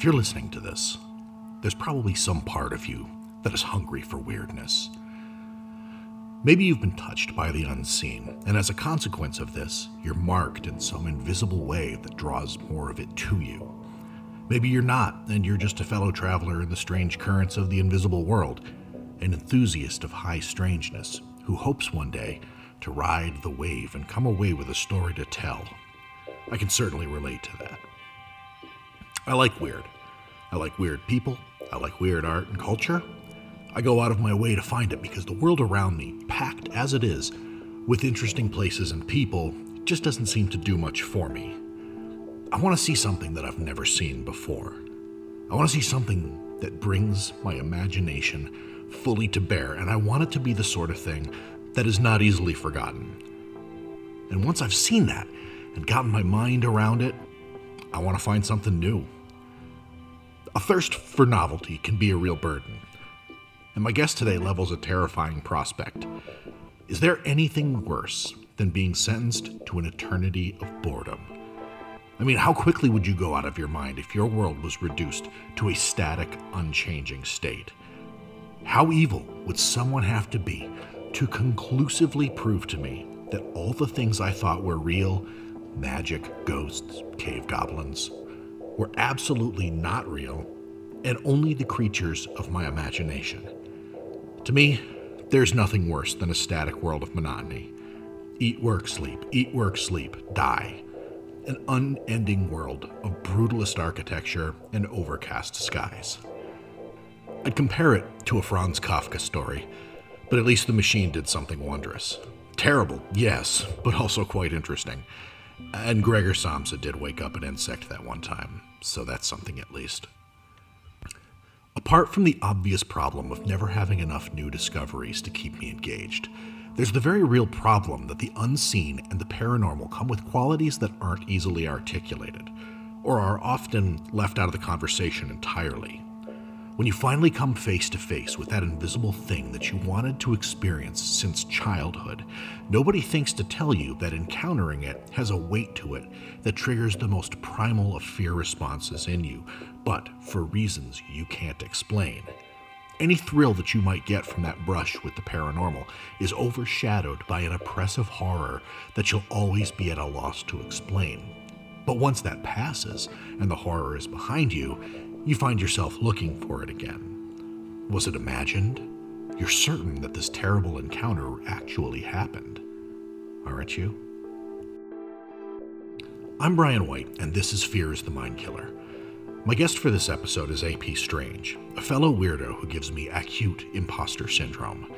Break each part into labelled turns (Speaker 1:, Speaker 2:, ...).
Speaker 1: If you're listening to this, there's probably some part of you that is hungry for weirdness. Maybe you've been touched by the unseen, and as a consequence of this, you're marked in some invisible way that draws more of it to you. Maybe you're not, and you're just a fellow traveler in the strange currents of the invisible world, an enthusiast of high strangeness who hopes one day to ride the wave and come away with a story to tell. I can certainly relate to that. I like weird. I like weird people. I like weird art and culture. I go out of my way to find it because the world around me, packed as it is, with interesting places and people, just doesn't seem to do much for me. I want to see something that I've never seen before. I want to see something that brings my imagination fully to bear, and I want it to be the sort of thing that is not easily forgotten. And once I've seen that and gotten my mind around it, I want to find something new. A thirst for novelty can be a real burden. And my guest today levels a terrifying prospect. Is there anything worse than being sentenced to an eternity of boredom? I mean, how quickly would you go out of your mind if your world was reduced to a static, unchanging state? How evil would someone have to be to conclusively prove to me that all the things I thought were real magic, ghosts, cave goblins were absolutely not real and only the creatures of my imagination. To me, there's nothing worse than a static world of monotony. Eat, work, sleep, eat, work, sleep, die. An unending world of brutalist architecture and overcast skies. I'd compare it to a Franz Kafka story, but at least the machine did something wondrous. Terrible, yes, but also quite interesting. And Gregor Samsa did wake up an insect that one time, so that's something at least. Apart from the obvious problem of never having enough new discoveries to keep me engaged, there's the very real problem that the unseen and the paranormal come with qualities that aren't easily articulated, or are often left out of the conversation entirely. When you finally come face to face with that invisible thing that you wanted to experience since childhood, nobody thinks to tell you that encountering it has a weight to it that triggers the most primal of fear responses in you, but for reasons you can't explain. Any thrill that you might get from that brush with the paranormal is overshadowed by an oppressive horror that you'll always be at a loss to explain. But once that passes and the horror is behind you, you find yourself looking for it again. Was it imagined? You're certain that this terrible encounter actually happened, aren't you? I'm Brian White, and this is Fear is the Mind Killer. My guest for this episode is AP Strange, a fellow weirdo who gives me acute imposter syndrome.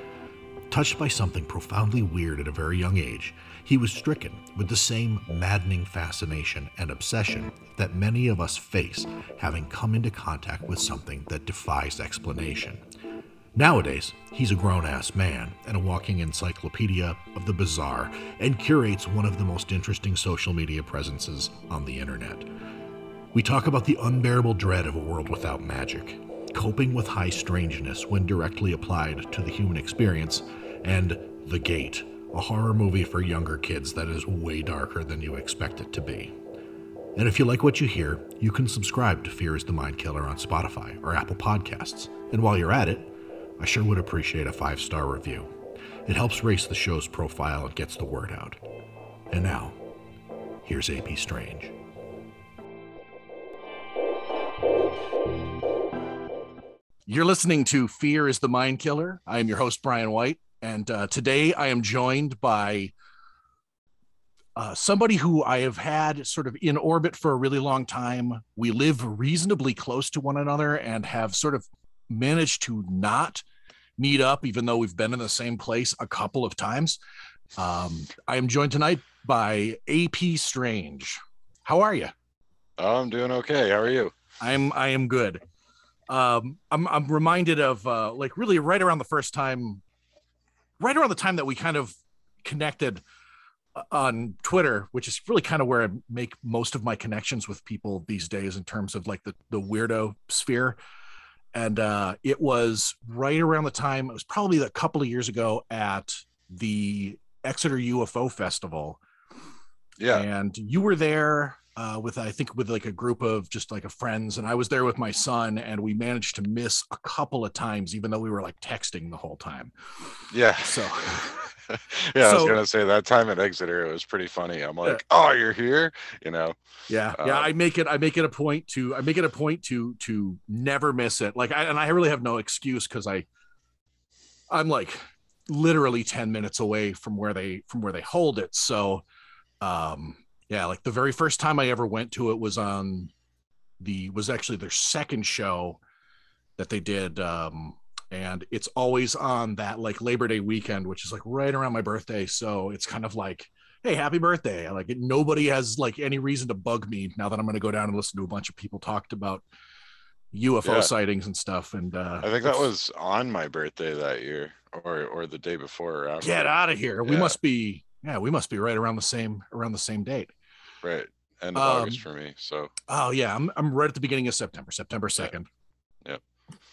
Speaker 1: Touched by something profoundly weird at a very young age, he was stricken with the same maddening fascination and obsession that many of us face having come into contact with something that defies explanation. Nowadays, he's a grown ass man and a walking encyclopedia of the bizarre and curates one of the most interesting social media presences on the internet. We talk about the unbearable dread of a world without magic, coping with high strangeness when directly applied to the human experience, and The Gate, a horror movie for younger kids that is way darker than you expect it to be. And if you like what you hear, you can subscribe to Fear is the Mind Killer on Spotify or Apple Podcasts. And while you're at it, I sure would appreciate a five star review. It helps raise the show's profile and gets the word out. And now, here's AP Strange. You're listening to Fear is the Mind Killer. I am your host, Brian White. And uh, today I am joined by uh, somebody who I have had sort of in orbit for a really long time. We live reasonably close to one another and have sort of managed to not meet up, even though we've been in the same place a couple of times. Um, I am joined tonight by AP Strange. How are you?
Speaker 2: I'm doing okay. How are you?
Speaker 1: I'm I am good. Um, I'm I'm reminded of uh, like really right around the first time right around the time that we kind of connected uh, on Twitter, which is really kind of where I make most of my connections with people these days in terms of like the the weirdo sphere. And uh, it was right around the time, it was probably a couple of years ago at the Exeter UFO Festival.
Speaker 2: Yeah.
Speaker 1: And you were there uh, with I think with like a group of just like a friends, and I was there with my son, and we managed to miss a couple of times, even though we were like texting the whole time.
Speaker 2: Yeah.
Speaker 1: So
Speaker 2: yeah, I was gonna say that time at Exeter it was pretty funny. I'm like, oh, you're here, you know.
Speaker 1: yeah, yeah,
Speaker 2: Um,
Speaker 1: I make it I make it a point to I make it a point to to never miss it. Like I and I really have no excuse because I I'm like literally 10 minutes away from where they from where they hold it. So um yeah, like the very first time I ever went to it was on the was actually their second show that they did um and it's always on that like Labor Day weekend which is like right around my birthday so it's kind of like hey happy birthday like nobody has like any reason to bug me now that I'm going to go down and listen to a bunch of people talked about UFO
Speaker 2: Yeah.
Speaker 1: sightings and stuff and uh
Speaker 2: I think that was on my birthday that year, or or the day before or after.
Speaker 1: get out of here we must be yeah we must be right around the same around the same date
Speaker 2: Right. End of August
Speaker 1: Um,
Speaker 2: for me. So
Speaker 1: Oh yeah, I'm I'm right at the beginning of September, September second.
Speaker 2: Yeah.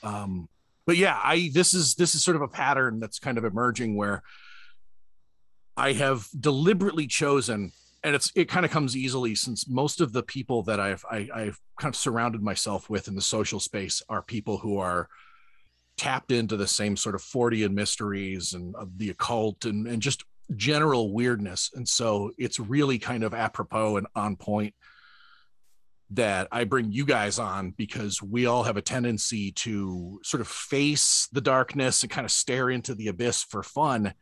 Speaker 1: Um, but yeah, I this is this is sort of a pattern that's kind of emerging where I have deliberately chosen, and it's it kind of comes easily since most of the people that I've I, I've kind of surrounded myself with in the social space are people who are tapped into the same sort of Fortean mysteries and of the occult and and just general weirdness, and so it's really kind of apropos and on point that I bring you guys on because we all have a tendency to sort of face the darkness and kind of stare into the abyss for fun.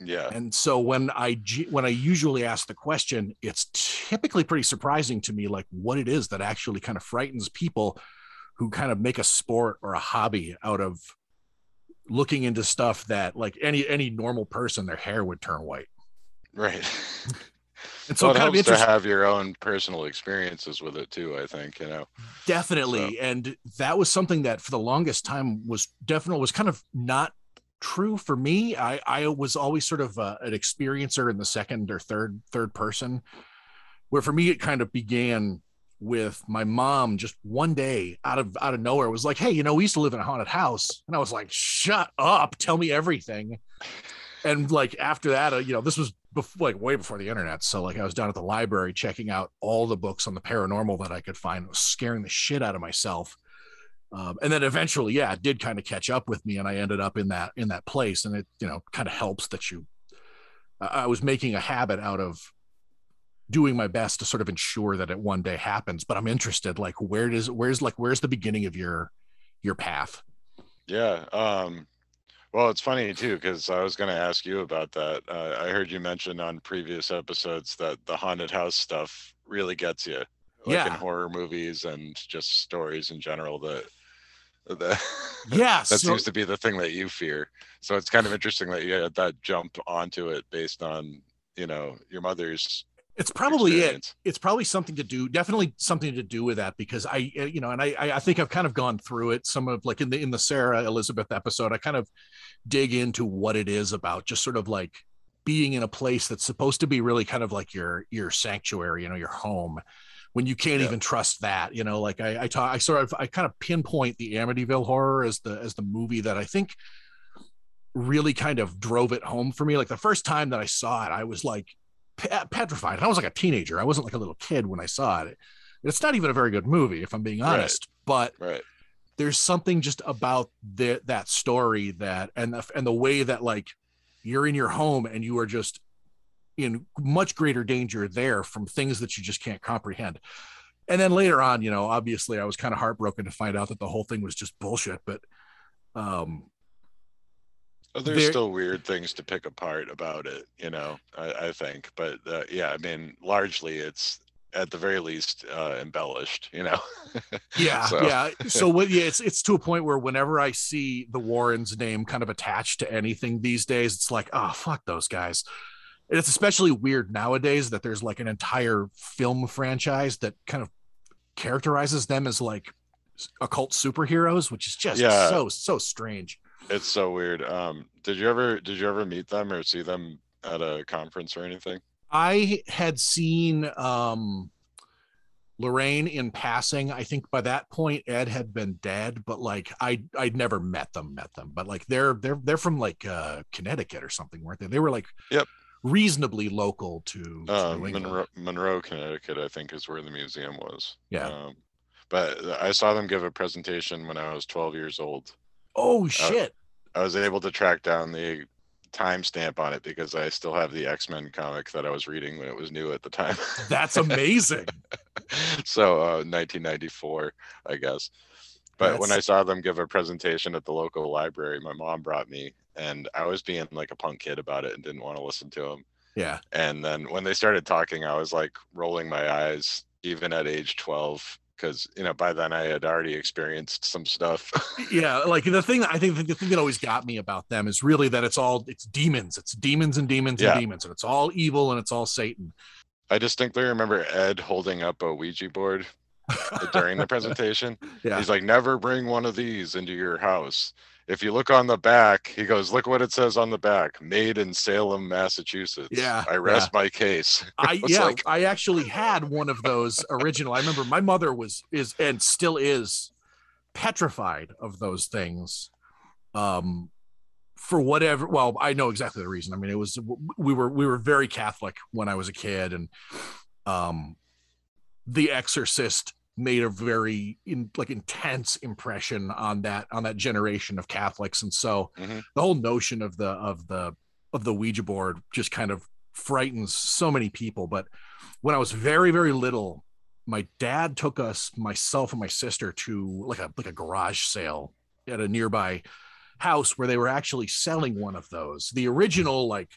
Speaker 2: yeah,
Speaker 1: And so when I when I usually ask the question, it's typically pretty surprising to me like what it is that actually kind of frightens people who kind of make a sport or a hobby out of looking into stuff that like any any normal person their hair would turn white.
Speaker 2: right.
Speaker 1: And so
Speaker 2: well, it
Speaker 1: kind of
Speaker 2: helps to have your own personal experiences with it too. I think you know.
Speaker 1: definitely and that was something that for the longest time was definitely was kind of not true for me i i was always sort of uh, an experiencer in the second or third third person where for me it kind of began with my mom just one day out of out of nowhere was like hey you know we used to live in a haunted house. And i was like shut up. Tell me everything. And like after that uh, you know this was before, like way before the internet. So like i was down at the library checking out all the books on the paranormal that i could find. It was scaring the shit out of myself. Um, and then eventually yeah it did kind of catch up with me and i ended up in that in that place. And it you know kind of helps that you I I was making a habit out of doing my best to sort of ensure that it one day happens but i'm interested like where does where's like where's the beginning of your your path
Speaker 2: Yeah. Um, well, it's funny too because I was going to ask you about that. Uh, I heard you mention on previous episodes that the haunted house stuff really gets you, like in horror movies and just stories in general. That that
Speaker 1: yeah
Speaker 2: that
Speaker 1: so-
Speaker 2: seems to be the thing that you fear. So it's kind of interesting that you had that jump onto it based on you know your mother's
Speaker 1: it's probably it. It's probably something to do definitely something to do with that because i uh, you know and i i I think i've kind of gone through it. Some of like in the in the sarah elizabeth episode i kind of dig into what it is about just sort of like being in a place that's supposed to be really kind of like your your sanctuary you know your home when you can't
Speaker 2: Yeah.
Speaker 1: even trust that you know like i i talk i sort of i kind of pinpoint the amityville horror as the as the movie that i think really kind of drove it home for me. Like the first time that i saw it i was like pe- petrified. And I was like a teenager. I wasn't like a little kid when I saw it. It's not even a very good movie, if I'm being
Speaker 2: Right.
Speaker 1: honest. But
Speaker 2: Right.
Speaker 1: there's something just about the, that story that and the and the way that like you're in your home and you are just in much greater danger there from things that you just can't comprehend. And then later on, you know, obviously I was kind of heartbroken to find out that the whole thing was just bullshit. But um
Speaker 2: Oh, There's
Speaker 1: There-
Speaker 2: still weird things to pick apart about it, you know, I, I think. But uh, yeah, I mean, largely it's at the very least uh, embellished, you know.
Speaker 1: Yeah,
Speaker 2: So-
Speaker 1: yeah. So what? Yeah, it's it's to a point where whenever I see the Warrens' name kind of attached to anything these days, it's like, oh fuck those guys. And it's especially weird nowadays that there's like an entire film franchise that kind of characterizes them as like occult superheroes, which is just
Speaker 2: Yeah.
Speaker 1: so so strange.
Speaker 2: It's so weird. Um, did you ever did you ever meet them or see them at a conference or anything?
Speaker 1: I had seen um Lorraine in passing. I think by that point Ed had been dead, but like I I'd never met them, met them. But like they're they're they're from like uh Connecticut or something, weren't they? They were like
Speaker 2: Yep.
Speaker 1: reasonably local to,
Speaker 2: Uh, Monroe, Monroe, Connecticut, I think is where the museum was.
Speaker 1: Yeah.
Speaker 2: Um, but I saw them give a presentation when I was 12 years old.
Speaker 1: Oh shit!
Speaker 2: I was able to track down the timestamp on it because I still have the X Men comic that I was reading when it was new at the time.
Speaker 1: That's amazing.
Speaker 2: so uh, 1994, I guess. But when I saw them give a presentation at the local library, my mom brought me, and I was being like a punk kid about it and didn't want to listen to them.
Speaker 1: yeah,
Speaker 2: And then when they started talking, I was like rolling my eyes, even at age 12, because you know by then I had already experienced some stuff.
Speaker 1: yeah. Like the thing that I think the thing that always got me about them is really that it's all it's demons. It's demons and demons
Speaker 2: Yeah.
Speaker 1: and demons, and it's all evil and it's all Satan.
Speaker 2: I distinctly remember Ed holding up a Ouija board during the presentation.
Speaker 1: Yeah.
Speaker 2: He's like, never bring one of these into your house. If you look on the back, he goes, look what it says on the back, made in Salem, Massachusetts.
Speaker 1: Yeah,
Speaker 2: I rest my case.
Speaker 1: I
Speaker 2: was
Speaker 1: yeah,
Speaker 2: like-
Speaker 1: I actually had one of those original. I remember my mother was is and still is petrified of those things. Um for whatever well, I know exactly the reason. I mean, it was we were we were very Catholic when I was a kid and um The Exorcist made a very in, like intense impression on that on that generation of Catholics and so
Speaker 2: Mhm.
Speaker 1: the whole notion of the of the of the Ouija board just kind of frightens so many people. But when I was very, very little, my dad took us, myself and my sister, to like a like a garage sale at a nearby house where they were actually selling one of those. The original, like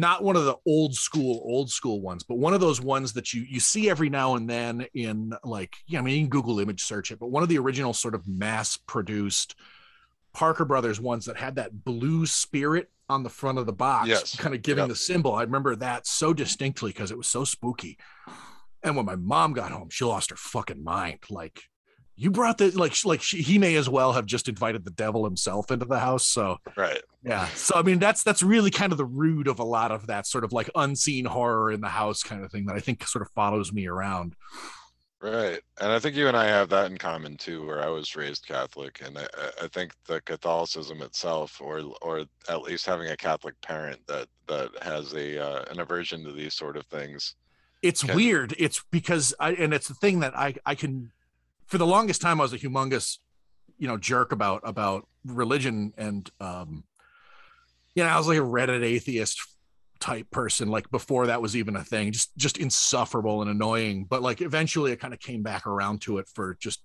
Speaker 1: not one of the old school, old school ones, but one of those ones that you you see every now and then in like, yeah, I mean, you can Google image search it, but one of the original sort of mass produced Parker Brothers ones that had that blue spirit on the front of the box,
Speaker 2: Yes.
Speaker 1: kind of giving
Speaker 2: Yep.
Speaker 1: the symbol. I remember that so distinctly because it was so spooky. And when my mom got home, she lost her fucking mind. Like, you brought the like, like she, he may as well have just invited the devil himself into the house. So
Speaker 2: Right.
Speaker 1: yeah, so I mean that's that's really kind of the root of a lot of that sort of like unseen horror in the house kind of thing that I think sort of follows me around.
Speaker 2: Right. And I think you and I have that in common too, where I was raised Catholic. And I, I- think the Catholicism itself, or or at least having a Catholic parent that that has a uh, an aversion to these sort of things.
Speaker 1: it's
Speaker 2: Okay.
Speaker 1: weird it's because i and it's the thing that i i can for the longest time i was a humongous you know jerk about about religion and um you know i was like a reddit atheist type person like before that was even a thing just just insufferable and annoying. But like eventually i kind of came back around to it for just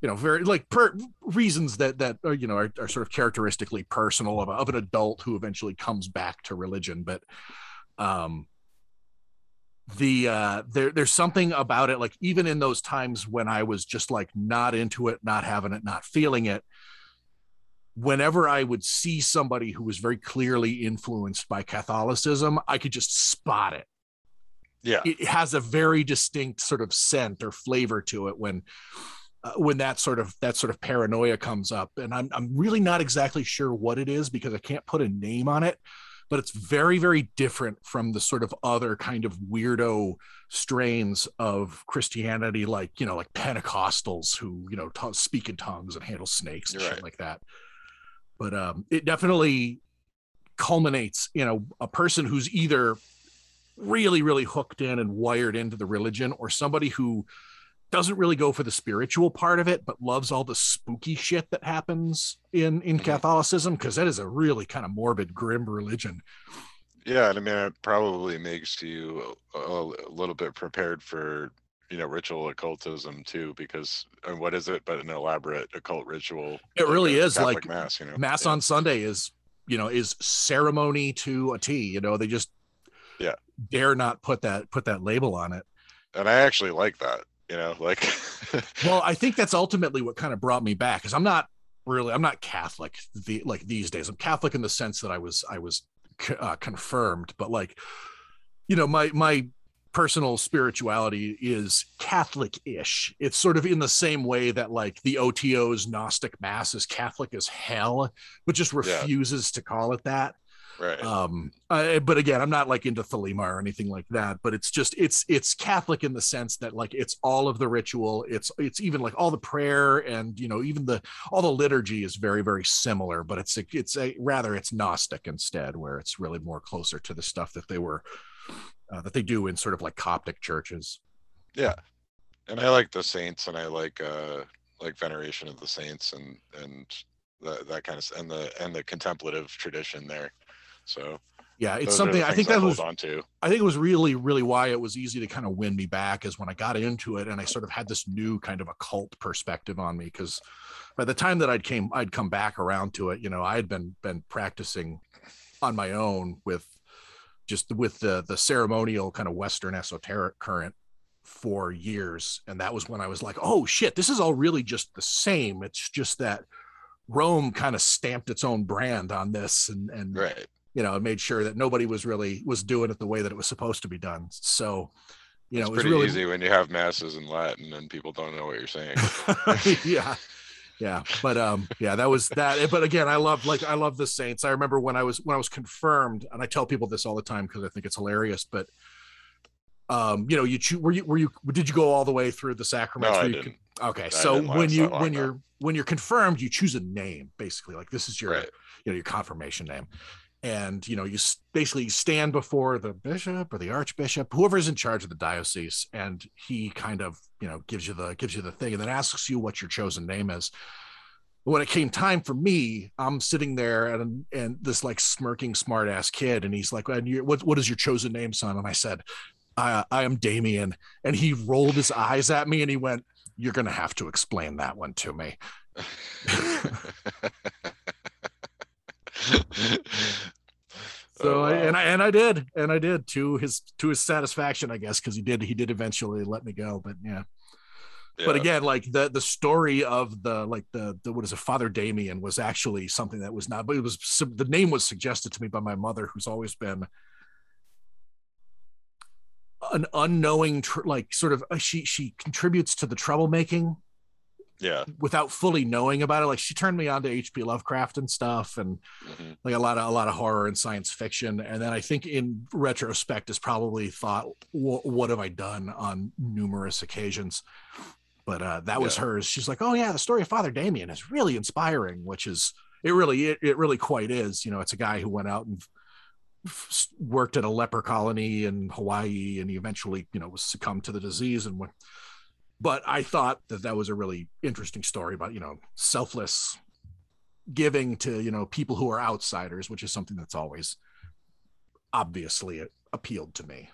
Speaker 1: you know very like per reasons that that are, you know are, are sort of characteristically personal of, a- of an adult who eventually comes back to religion. But um the uh there there's something about it like even in those times when i was just like not into it not having it not feeling it whenever i would see somebody who was very clearly influenced by catholicism i could just spot it
Speaker 2: Yeah.
Speaker 1: it has a very distinct sort of scent or flavor to it when uh, when that sort of that sort of paranoia comes up and I'm I'm really not exactly sure what it is because I can't put a name on it but it's very very different from the sort of other kind of weirdo strains of Christianity like you know like Pentecostals who you know t- speak in tongues and handle snakes and
Speaker 2: You're
Speaker 1: shit
Speaker 2: right.
Speaker 1: like that but um it definitely culminates in a, a person who's either really really hooked in and wired into the religion or somebody who doesn't really go for the spiritual part of it but loves all the spooky shit that happens in in
Speaker 2: Mhm.
Speaker 1: catholicism because that is a really kind of morbid grim religion
Speaker 2: Yeah, and I mean, it probably makes you a, a little bit prepared for, you know, ritual occultism too, because uh, what is it but an elaborate occult ritual?
Speaker 1: It really is,
Speaker 2: Catholic
Speaker 1: like,
Speaker 2: mass, you know.
Speaker 1: mass
Speaker 2: Yeah.
Speaker 1: on sunday is you know is ceremony to a t you know they just
Speaker 2: Yeah.
Speaker 1: dare not put that put that label on it
Speaker 2: and I actually like that, you know, like
Speaker 1: well i think that's ultimately what kind of brought me back because i'm not really i'm not catholic the like these days. I'm catholic in the sense that i was i was uh, confirmed but like you know my my personal spirituality is catholic-ish. It's sort of in the same way that like the OTO's gnostic mass is catholic as hell but just
Speaker 2: Yeah.
Speaker 1: refuses to call it that
Speaker 2: Right.
Speaker 1: Um, uh, but again, I'm not like into Thelema or anything like that. But it's just it's it's Catholic in the sense that like it's all of the ritual. It's it's even like all the prayer and you know even the all the liturgy is very very similar. But it's a, it's a rather it's Gnostic instead, where it's really more closer to the stuff that they were uh, that they do in sort of like Coptic churches.
Speaker 2: Yeah, and I like the saints, and I like uh like veneration of the saints, and and that that kind of and the and the contemplative tradition there. So
Speaker 1: yeah, it's something I think that was
Speaker 2: on to.
Speaker 1: I think it was really really why it was easy to kind of win me back is when I got into it and I sort of had this new kind of occult perspective on me because by the time that I'd came I'd come back around to it, you know, I had been been practicing on my own with just with the the ceremonial kind of western esoteric current for years and that was when I was like, "Oh shit, this is all really just the same. It's just that Rome kind of stamped its own brand on this and and
Speaker 2: right
Speaker 1: you know, it made sure that nobody was really was doing it the way that it was supposed to be done. So, you know,
Speaker 2: it's pretty really... easy when you have masses in Latin and people don't know what you're saying.
Speaker 1: yeah. Yeah. But um, yeah, that was that. But again, I love like I love the Saints. I remember when I was when I was confirmed, and I tell people this all the time because I think it's hilarious, but um, you know, you choose were you were you did you go all the way through the sacraments?
Speaker 2: No, I didn't.
Speaker 1: okay. I so didn't when you when you're when you're confirmed, you choose a name basically. Like this is your
Speaker 2: right.
Speaker 1: you know your confirmation name and you know you basically stand before the bishop or the archbishop whoever's in charge of the diocese and he kind of you know gives you the gives you the thing and then asks you what your chosen name is. When it came time for me i'm sitting there and and this like smirking smart ass kid and he's like and you what, what is your chosen name son? And i said I, I am damien. And he rolled his eyes at me and he went you're gonna have to explain that one to me so I, and I and I did and I did to his to his satisfaction I guess because he did he did eventually let me go but yeah. yeah. But again, like the the story of the like the the what is it, Father Damien was actually something that was not, but it was the name was suggested to me by my mother, who's always been an unknowing, tr- like sort of uh, she she contributes to the troublemaking
Speaker 2: yeah.
Speaker 1: without fully knowing about it. Like she turned me on to hp lovecraft and stuff and mm-hmm. like a lot of a lot of horror and science fiction. And then i think in retrospect has probably thought what have i done on numerous occasions? But uh, that was yeah. hers. She's like oh yeah the story of father damien is really inspiring which is it really it, it really quite is. You know it's a guy who went out and f- worked at a leper colony in hawaii and he eventually you know was succumbed to the disease and went but I thought that that was a really interesting story about you know selfless giving to you know people who are outsiders, which is something that's always obviously appealed to me.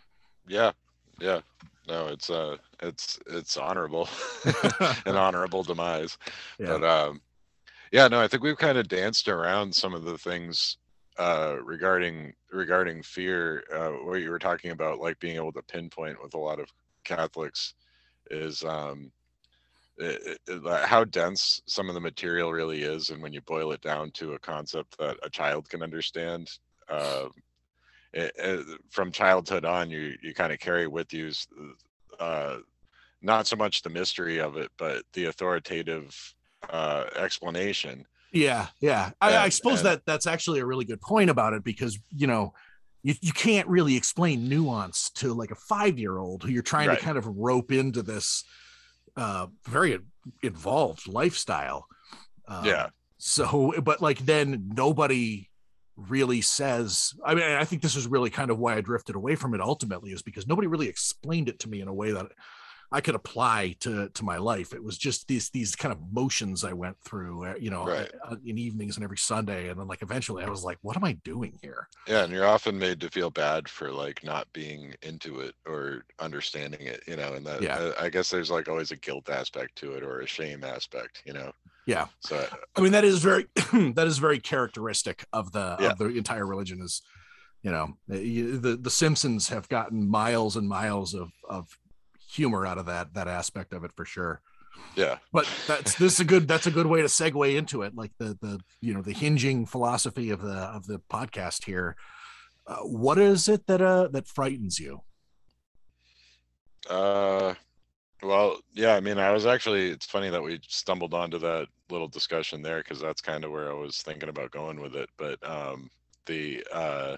Speaker 2: Yeah, yeah. No, it's uh, it's it's honorable, an honorable demise. Yeah. But um, yeah, no, I think we've kind of danced around some of the things uh regarding regarding fear uh what you were talking about like being able to pinpoint with a lot of catholics is um, it, it, how dense some of the material really is, and when you boil it down to a concept that a child can understand, uh, it, from childhood on, you you kind of carry with you uh, not so much the mystery of it, but the authoritative uh, explanation.
Speaker 1: Yeah, yeah. I, I suppose and, that that's actually a really good point about it because you know you, you can't really explain nuance to like a five year old who you're trying right. to kind of rope into this uh, very involved lifestyle.
Speaker 2: Uh, yeah.
Speaker 1: So, but like then nobody really says, I mean, I think this is really kind of why I drifted away from it ultimately, is because nobody really explained it to me in a way that I could apply to to my life. It was just these these kind of motions I went through, uh, you know, right. Uh, in evenings and every Sunday, and then like eventually I was like, what am I doing here?
Speaker 2: Yeah, and you're often made to feel bad for like not being into it or understanding it, you know, and that yeah. I, I guess there's like always a guilt aspect to it or a shame aspect, you know.
Speaker 1: Yeah.
Speaker 2: So uh,
Speaker 1: I mean that is very that is very characteristic of the yeah. of the entire religion is you know the the Simpsons have gotten miles and miles of of humor out of that that aspect of it for sure.
Speaker 2: Yeah.
Speaker 1: But that's this is a good that's a good way to segue into it like the the you know the hinging philosophy of the of the podcast here. Uh, what is it that uh that frightens you?
Speaker 2: Uh well yeah i mean i was actually it's funny that we stumbled onto that little discussion there because that's kind of where i was thinking about going with it but um the uh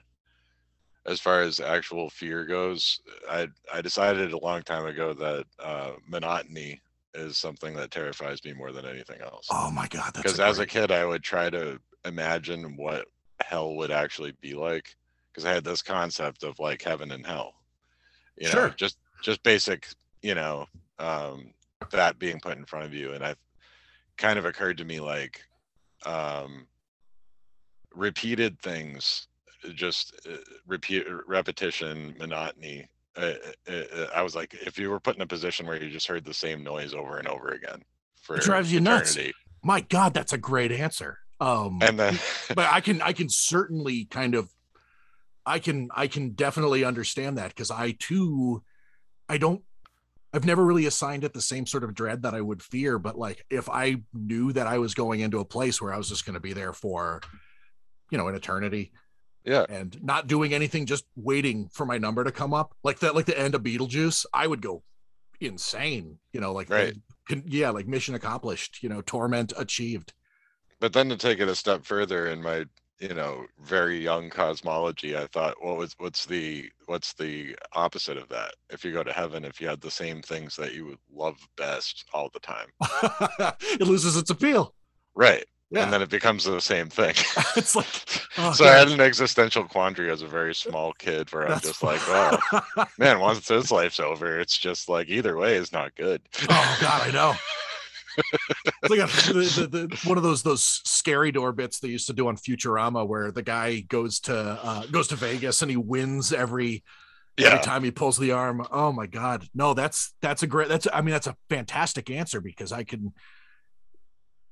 Speaker 2: as far as actual fear goes, I I decided a long time ago that uh, monotony is something that terrifies me more than anything else.
Speaker 1: Oh my god,
Speaker 2: Because as a kid, I would try to imagine what hell would actually be like, because I had this concept of like heaven and hell. You know,
Speaker 1: Sure.
Speaker 2: just just basic, you know, um, that being put in front of you, and I've kind of occurred to me like um, repeated things just uh, repeat repetition monotony uh, uh, i was like if you were put in a position where you just heard the same noise over and over again for
Speaker 1: It drives you nuts. my god, that's a great answer. Um
Speaker 2: and then
Speaker 1: but I can I can certainly kind of I can I can definitely understand that because I too I don't I've never really assigned it the same sort of dread that I would fear, but like if I knew that I was going into a place where I was just going to be there for you know an eternity
Speaker 2: yeah
Speaker 1: and not doing anything, just waiting for my number to come up, like that, like the end of Beetlejuice, I would go insane. You know, like
Speaker 2: Right.
Speaker 1: yeah, like mission accomplished. You know, torment achieved.
Speaker 2: but then to take it a step further in my you know very young cosmology i thought what was what's the what's the opposite of that if you go to heaven if you had the same things that you would love best all the time
Speaker 1: it loses its appeal.
Speaker 2: right
Speaker 1: Yeah,
Speaker 2: and then it becomes the same thing
Speaker 1: it's like oh,
Speaker 2: so I had an existential quandary as a very small kid where I'm just like, oh man, once this life's over, it's just like either way is not good.
Speaker 1: oh god, I know. It's like a, the, the, the, one of those those scary door bits they used to do on Futurama, where the guy goes to uh, goes to Vegas and he wins every every time he pulls the arm. Oh my god, no, that's that's a great. That's I mean that's a fantastic answer because I can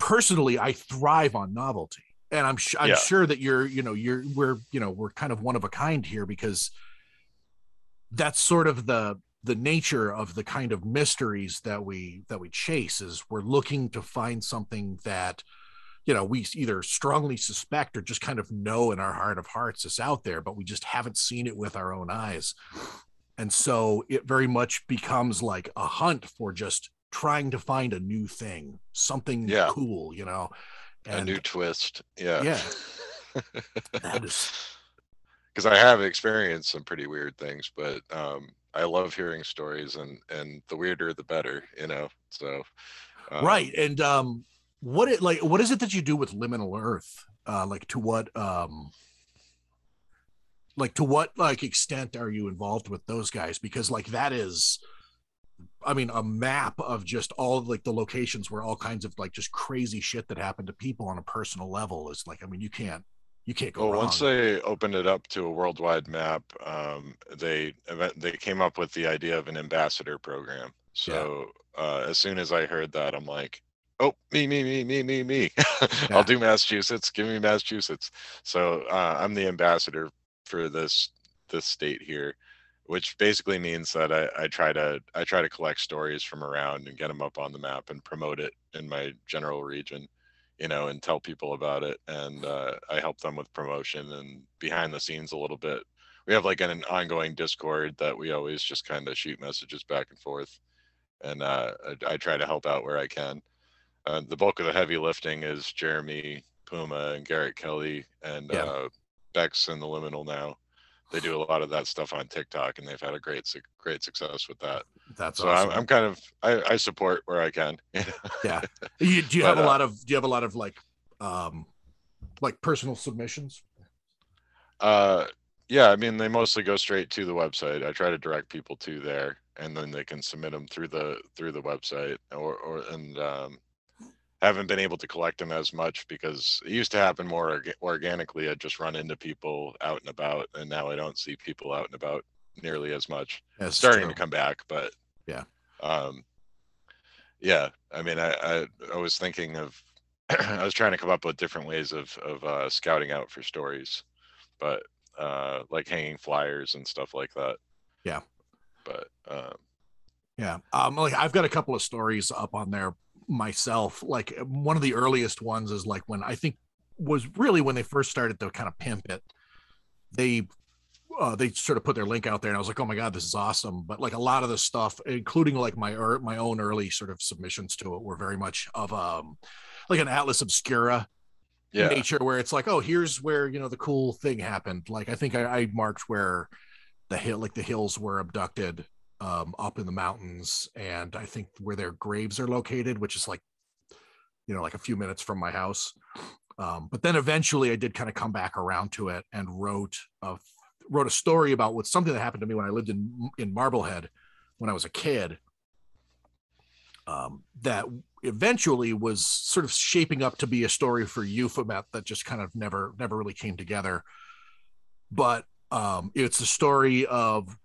Speaker 1: personally I thrive on novelty, and I'm sh- I'm
Speaker 2: Yeah.
Speaker 1: sure that you're you know you're we're you know we're kind of one of a kind here because that's sort of the the nature of the kind of mysteries that we that we chase is we're looking to find something that you know we either strongly suspect or just kind of know in our heart of hearts is out there but we just haven't seen it with our own eyes and so it very much becomes like a hunt for just trying to find a new thing something
Speaker 2: Yeah.
Speaker 1: cool you know
Speaker 2: a new twist. Yeah.
Speaker 1: yeah that is
Speaker 2: Because I have experienced some pretty weird things, but um, I love hearing stories, and and the weirder the better, you know. So. um,
Speaker 1: right and um what it like what is it that you do with liminal earth uh like to what um like to what like extent are you involved with those guys because like that is i mean a map of just all like the locations where all kinds of like just crazy shit that happened to people on a personal level is like i mean you can't you can't go
Speaker 2: Well,
Speaker 1: wrong
Speaker 2: once they opened it up to a worldwide map, um, they they came up with the idea of an ambassador program. So uh, as soon as I heard that, I'm like, oh, me, me, me, me, me, me.
Speaker 1: Yeah.
Speaker 2: I'll do Massachusetts. Give me Massachusetts. So uh, I'm the ambassador for this this state here, which basically means that I, I try to I try to collect stories from around and get them up on the map and promote it in my general region you know, and tell people about it. And uh, I help them with promotion and behind the scenes a little bit. We have like an ongoing Discord that we always just kind of shoot messages back and forth. And uh, I, I try to help out where I can. Uh, the bulk of the heavy lifting is Jeremy Puma and Garrett Kelly and
Speaker 1: Yeah.
Speaker 2: uh, Bex and the Liminal now. They do a lot of that stuff on TikTok, and they've had a great great success with that.
Speaker 1: that's
Speaker 2: so
Speaker 1: awesome.
Speaker 2: I'm, I'm kind of I, I support where I can.
Speaker 1: You- do you have a
Speaker 2: uh,
Speaker 1: lot of do you have a lot of like um like personal submissions
Speaker 2: Uh, yeah, I mean, they mostly go straight to the website. I try to direct people to there, and then they can submit them through the through the website. Or or and um, haven't been able to collect them as much because it used to happen more orga- organically. I'd just run into people out and about, and now I don't see people out and about nearly as much.
Speaker 1: That's
Speaker 2: starting
Speaker 1: true.
Speaker 2: to come back, but
Speaker 1: Yeah.
Speaker 2: um, yeah. I mean, I I, I was thinking of. I was trying to come up with different ways of of uh, scouting out for stories, but uh, like hanging flyers and stuff like that.
Speaker 1: Yeah.
Speaker 2: But um,
Speaker 1: Yeah. Um, like I've got a couple of stories up on there myself. Like one of the earliest ones is like when I think was really when they first started to kind of pimp it. They uh, they sort of put their link out there, and I was like, "Oh my god, this is awesome!" But like a lot of the stuff, including like my er- my own early sort of submissions to it, were very much of um like an Atlas Obscura
Speaker 2: Yeah.
Speaker 1: nature where it's like, oh, here's where you know the cool thing happened. Like I think I, I marked where the hill, like the hills, were abducted um, up in the mountains, and I think where their graves are located, which is like, you know, like a few minutes from my house. Um, but then eventually, I did kind of come back around to it and wrote a wrote a story about what something that happened to me when I lived in in Marblehead when I was a kid. Um, that eventually was sort of shaping up to be a story for Euphomet that just kind of never never really came together. But um, it's a story of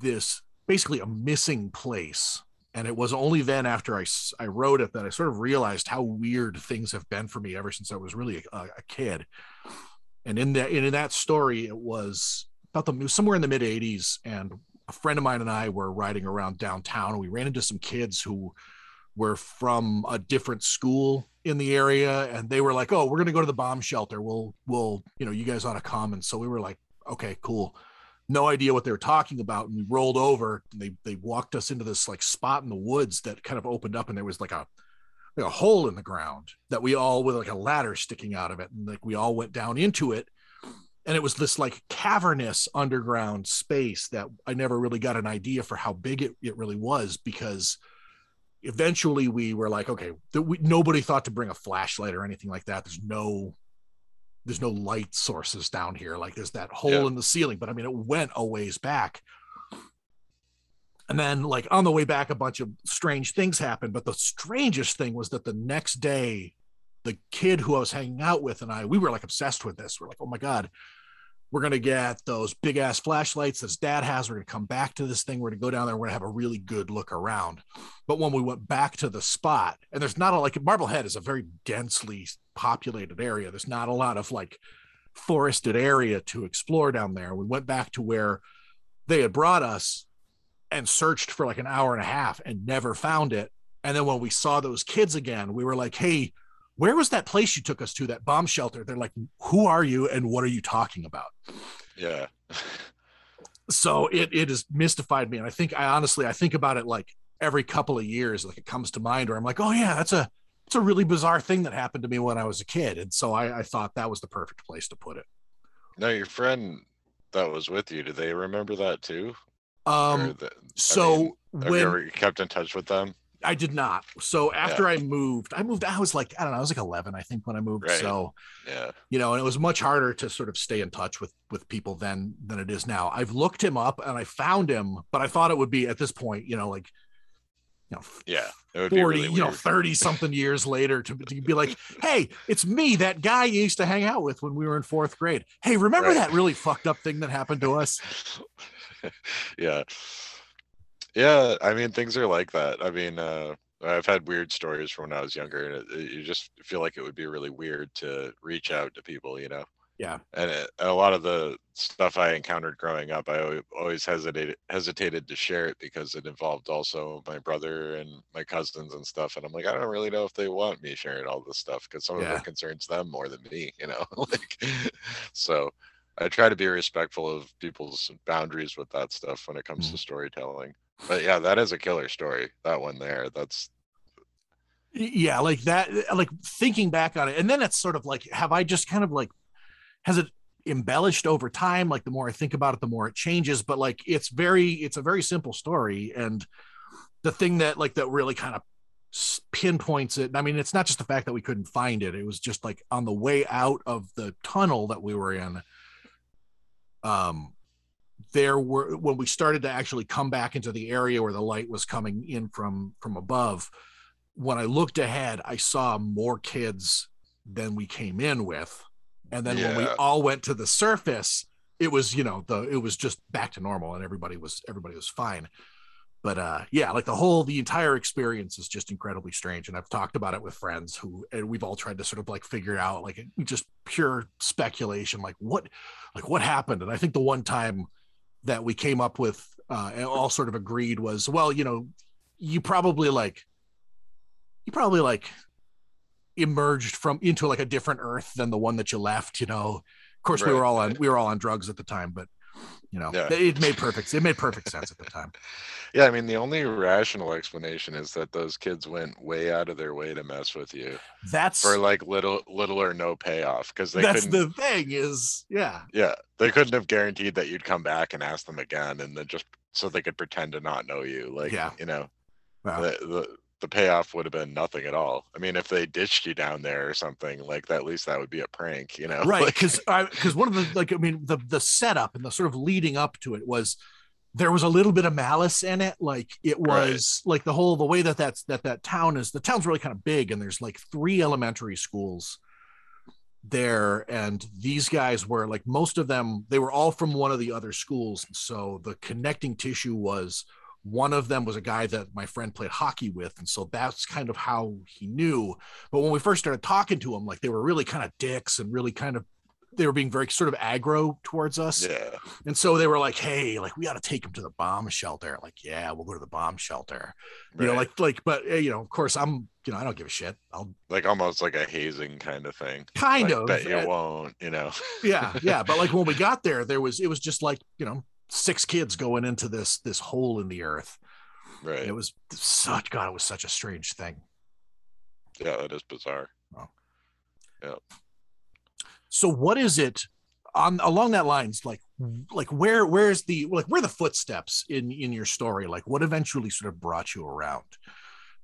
Speaker 1: this basically a missing place. And it was only then after I, I wrote it that I sort of realized how weird things have been for me ever since I was really a, a kid. And in that in that story, it was about the somewhere in the mid 80s, and a friend of mine and I were riding around downtown, and we ran into some kids who were from a different school in the area, and they were like, "Oh, we're gonna go to the bomb shelter. We'll we'll you know you guys ought to come." And so we were like, "Okay, cool." No idea what they were talking about, and we rolled over. And they they walked us into this like spot in the woods that kind of opened up, and there was like a like a hole in the ground that we all with like a ladder sticking out of it, and like we all went down into it and it was this like cavernous underground space that I never really got an idea for how big it, it really was because eventually we were like, okay, we, nobody thought to bring a flashlight or anything like that. There's no, there's no light sources down here. Like there's that hole
Speaker 2: Yeah.
Speaker 1: in the ceiling, but I mean, it went a ways back. And then, like on the way back, a bunch of strange things happened. But the strangest thing was that the next day, the kid who I was hanging out with and I, we were like obsessed with this. We're like, oh my God, we're going to get those big ass flashlights that his dad has. We're going to come back to this thing. We're going to go down there. We're going to have a really good look around. But when we went back to the spot, and there's not a like Marblehead is a very densely populated area. There's not a lot of like forested area to explore down there. We went back to where they had brought us and searched for like an hour and a half and never found it. And then when we saw those kids again, we were like, hey, where was that place you took us to, that bomb shelter? They're like, who are you and what are you talking about?
Speaker 2: Yeah.
Speaker 1: So it it has mystified me. And I think I honestly I think about it like every couple of years, like it comes to mind where I'm like, oh yeah, that's a it's a really bizarre thing that happened to me when I was a kid. And so I, I thought that was the perfect place to put it.
Speaker 2: No, your friend that was with you, did they remember that too?
Speaker 1: Um
Speaker 2: the-
Speaker 1: so
Speaker 2: mean, have
Speaker 1: when
Speaker 2: you kept in touch with them?
Speaker 1: I did not. So after I moved, I moved, I was like, I don't know, I was like 11, I think, when I moved.
Speaker 2: Right.
Speaker 1: So,
Speaker 2: Yeah.
Speaker 1: you know, and it was much harder to sort of stay in touch with with people then than it is now. I've looked him up and I found him, but I thought it would be at this point, you know, like, you know,
Speaker 2: Yeah. It would
Speaker 1: 40,
Speaker 2: be really
Speaker 1: you know, 30 something years later to, to be like, hey, it's me, that guy you used to hang out with when we were in fourth grade. Hey, remember
Speaker 2: Right.
Speaker 1: that really fucked up thing that happened to us?
Speaker 2: yeah. Yeah, I mean things are like that. I mean, uh I've had weird stories from when I was younger and it, it- you just feel like it would be really weird to reach out to people, you know.
Speaker 1: Yeah.
Speaker 2: And it, a lot of the stuff I encountered growing up, I always, always hesitated hesitated to share it because it involved also my brother and my cousins and stuff. And I'm like, I don't really know if they want me sharing all this stuff because some of it concerns them more than me, you know. like, so I try to be respectful of people's boundaries with that stuff when it comes
Speaker 1: Mm.
Speaker 2: to storytelling. But yeah, that is a killer story. That one there. That's
Speaker 1: yeah like that like thinking back on it and then it's sort of like have i just kind of like has it embellished over time like the more i think about it the more it changes but like it's very it's a very simple story and the thing that like that really kind of pinpoints it i mean it's not just the fact that we couldn't find it it was just like on the way out of the tunnel that we were in um there were when we started to actually come back into the area where the light was coming in from from above when I looked ahead, I saw more kids than we came in with. And then when we all went to the surface, it was, you know, the it was just back to normal and everybody was everybody was fine. But uh yeah, like the whole the entire experience is just incredibly strange. And I've talked about it with friends who and we've all tried to sort of like figure out like just pure speculation, like what like what happened. And I think the one time that we came up with uh and all sort of agreed was, well, you know, you probably like you probably like emerged from into like a different earth than the one that you left you know? Of course we were all on we were all on drugs at the time but You know,
Speaker 2: Yeah.
Speaker 1: it made perfect. It made perfect sense at the time.
Speaker 2: Yeah, I mean the only rational explanation is that those kids went way out of their way to mess with you
Speaker 1: That's
Speaker 2: for like little little or no payoff because they
Speaker 1: that's the thing. Is yeah,
Speaker 2: yeah they couldn't have guaranteed that you'd come back and ask them again and then just so they could pretend to not know you like
Speaker 1: Yeah.
Speaker 2: you know
Speaker 1: Wow.
Speaker 2: the, the the payoff would have been nothing at all i mean if they ditched you down there or something like that at least that would be a prank you know
Speaker 1: right
Speaker 2: Like,
Speaker 1: because because one of the like i mean the the setup and the sort of leading up to it was there was a little bit of malice in it like it
Speaker 2: Right.
Speaker 1: was like the whole the way that that's that that town is the town's really kind of big and there's like three elementary schools there and these guys were like most of them they were all from one of the other schools so the connecting tissue was one of them was a guy that my friend played hockey with and so that's kind of how he knew. But when we first started talking to him like they were really kind of dicks and really kind of they were being very sort of aggro towards us.
Speaker 2: Yeah.
Speaker 1: And so they were like hey like we got to take him to the bomb shelter. Like yeah we'll go to the bomb shelter. You know like like but uh, you know of course i'm you know i don't give a shit. I'll
Speaker 2: like almost like a hazing kind of thing.
Speaker 1: Kind
Speaker 2: like,
Speaker 1: of
Speaker 2: bet you
Speaker 1: uh,
Speaker 2: won't you know.
Speaker 1: Yeah yeah but like when we got there there was it was just like you know six kids going into this this hole in the earth.
Speaker 2: Right
Speaker 1: it was such god it was such a strange thing.
Speaker 2: Yeah that is bizarre. Yeah.
Speaker 1: so what is it on along that lines like like where where's the like where are the footsteps in in your story? Like what eventually sort of brought you around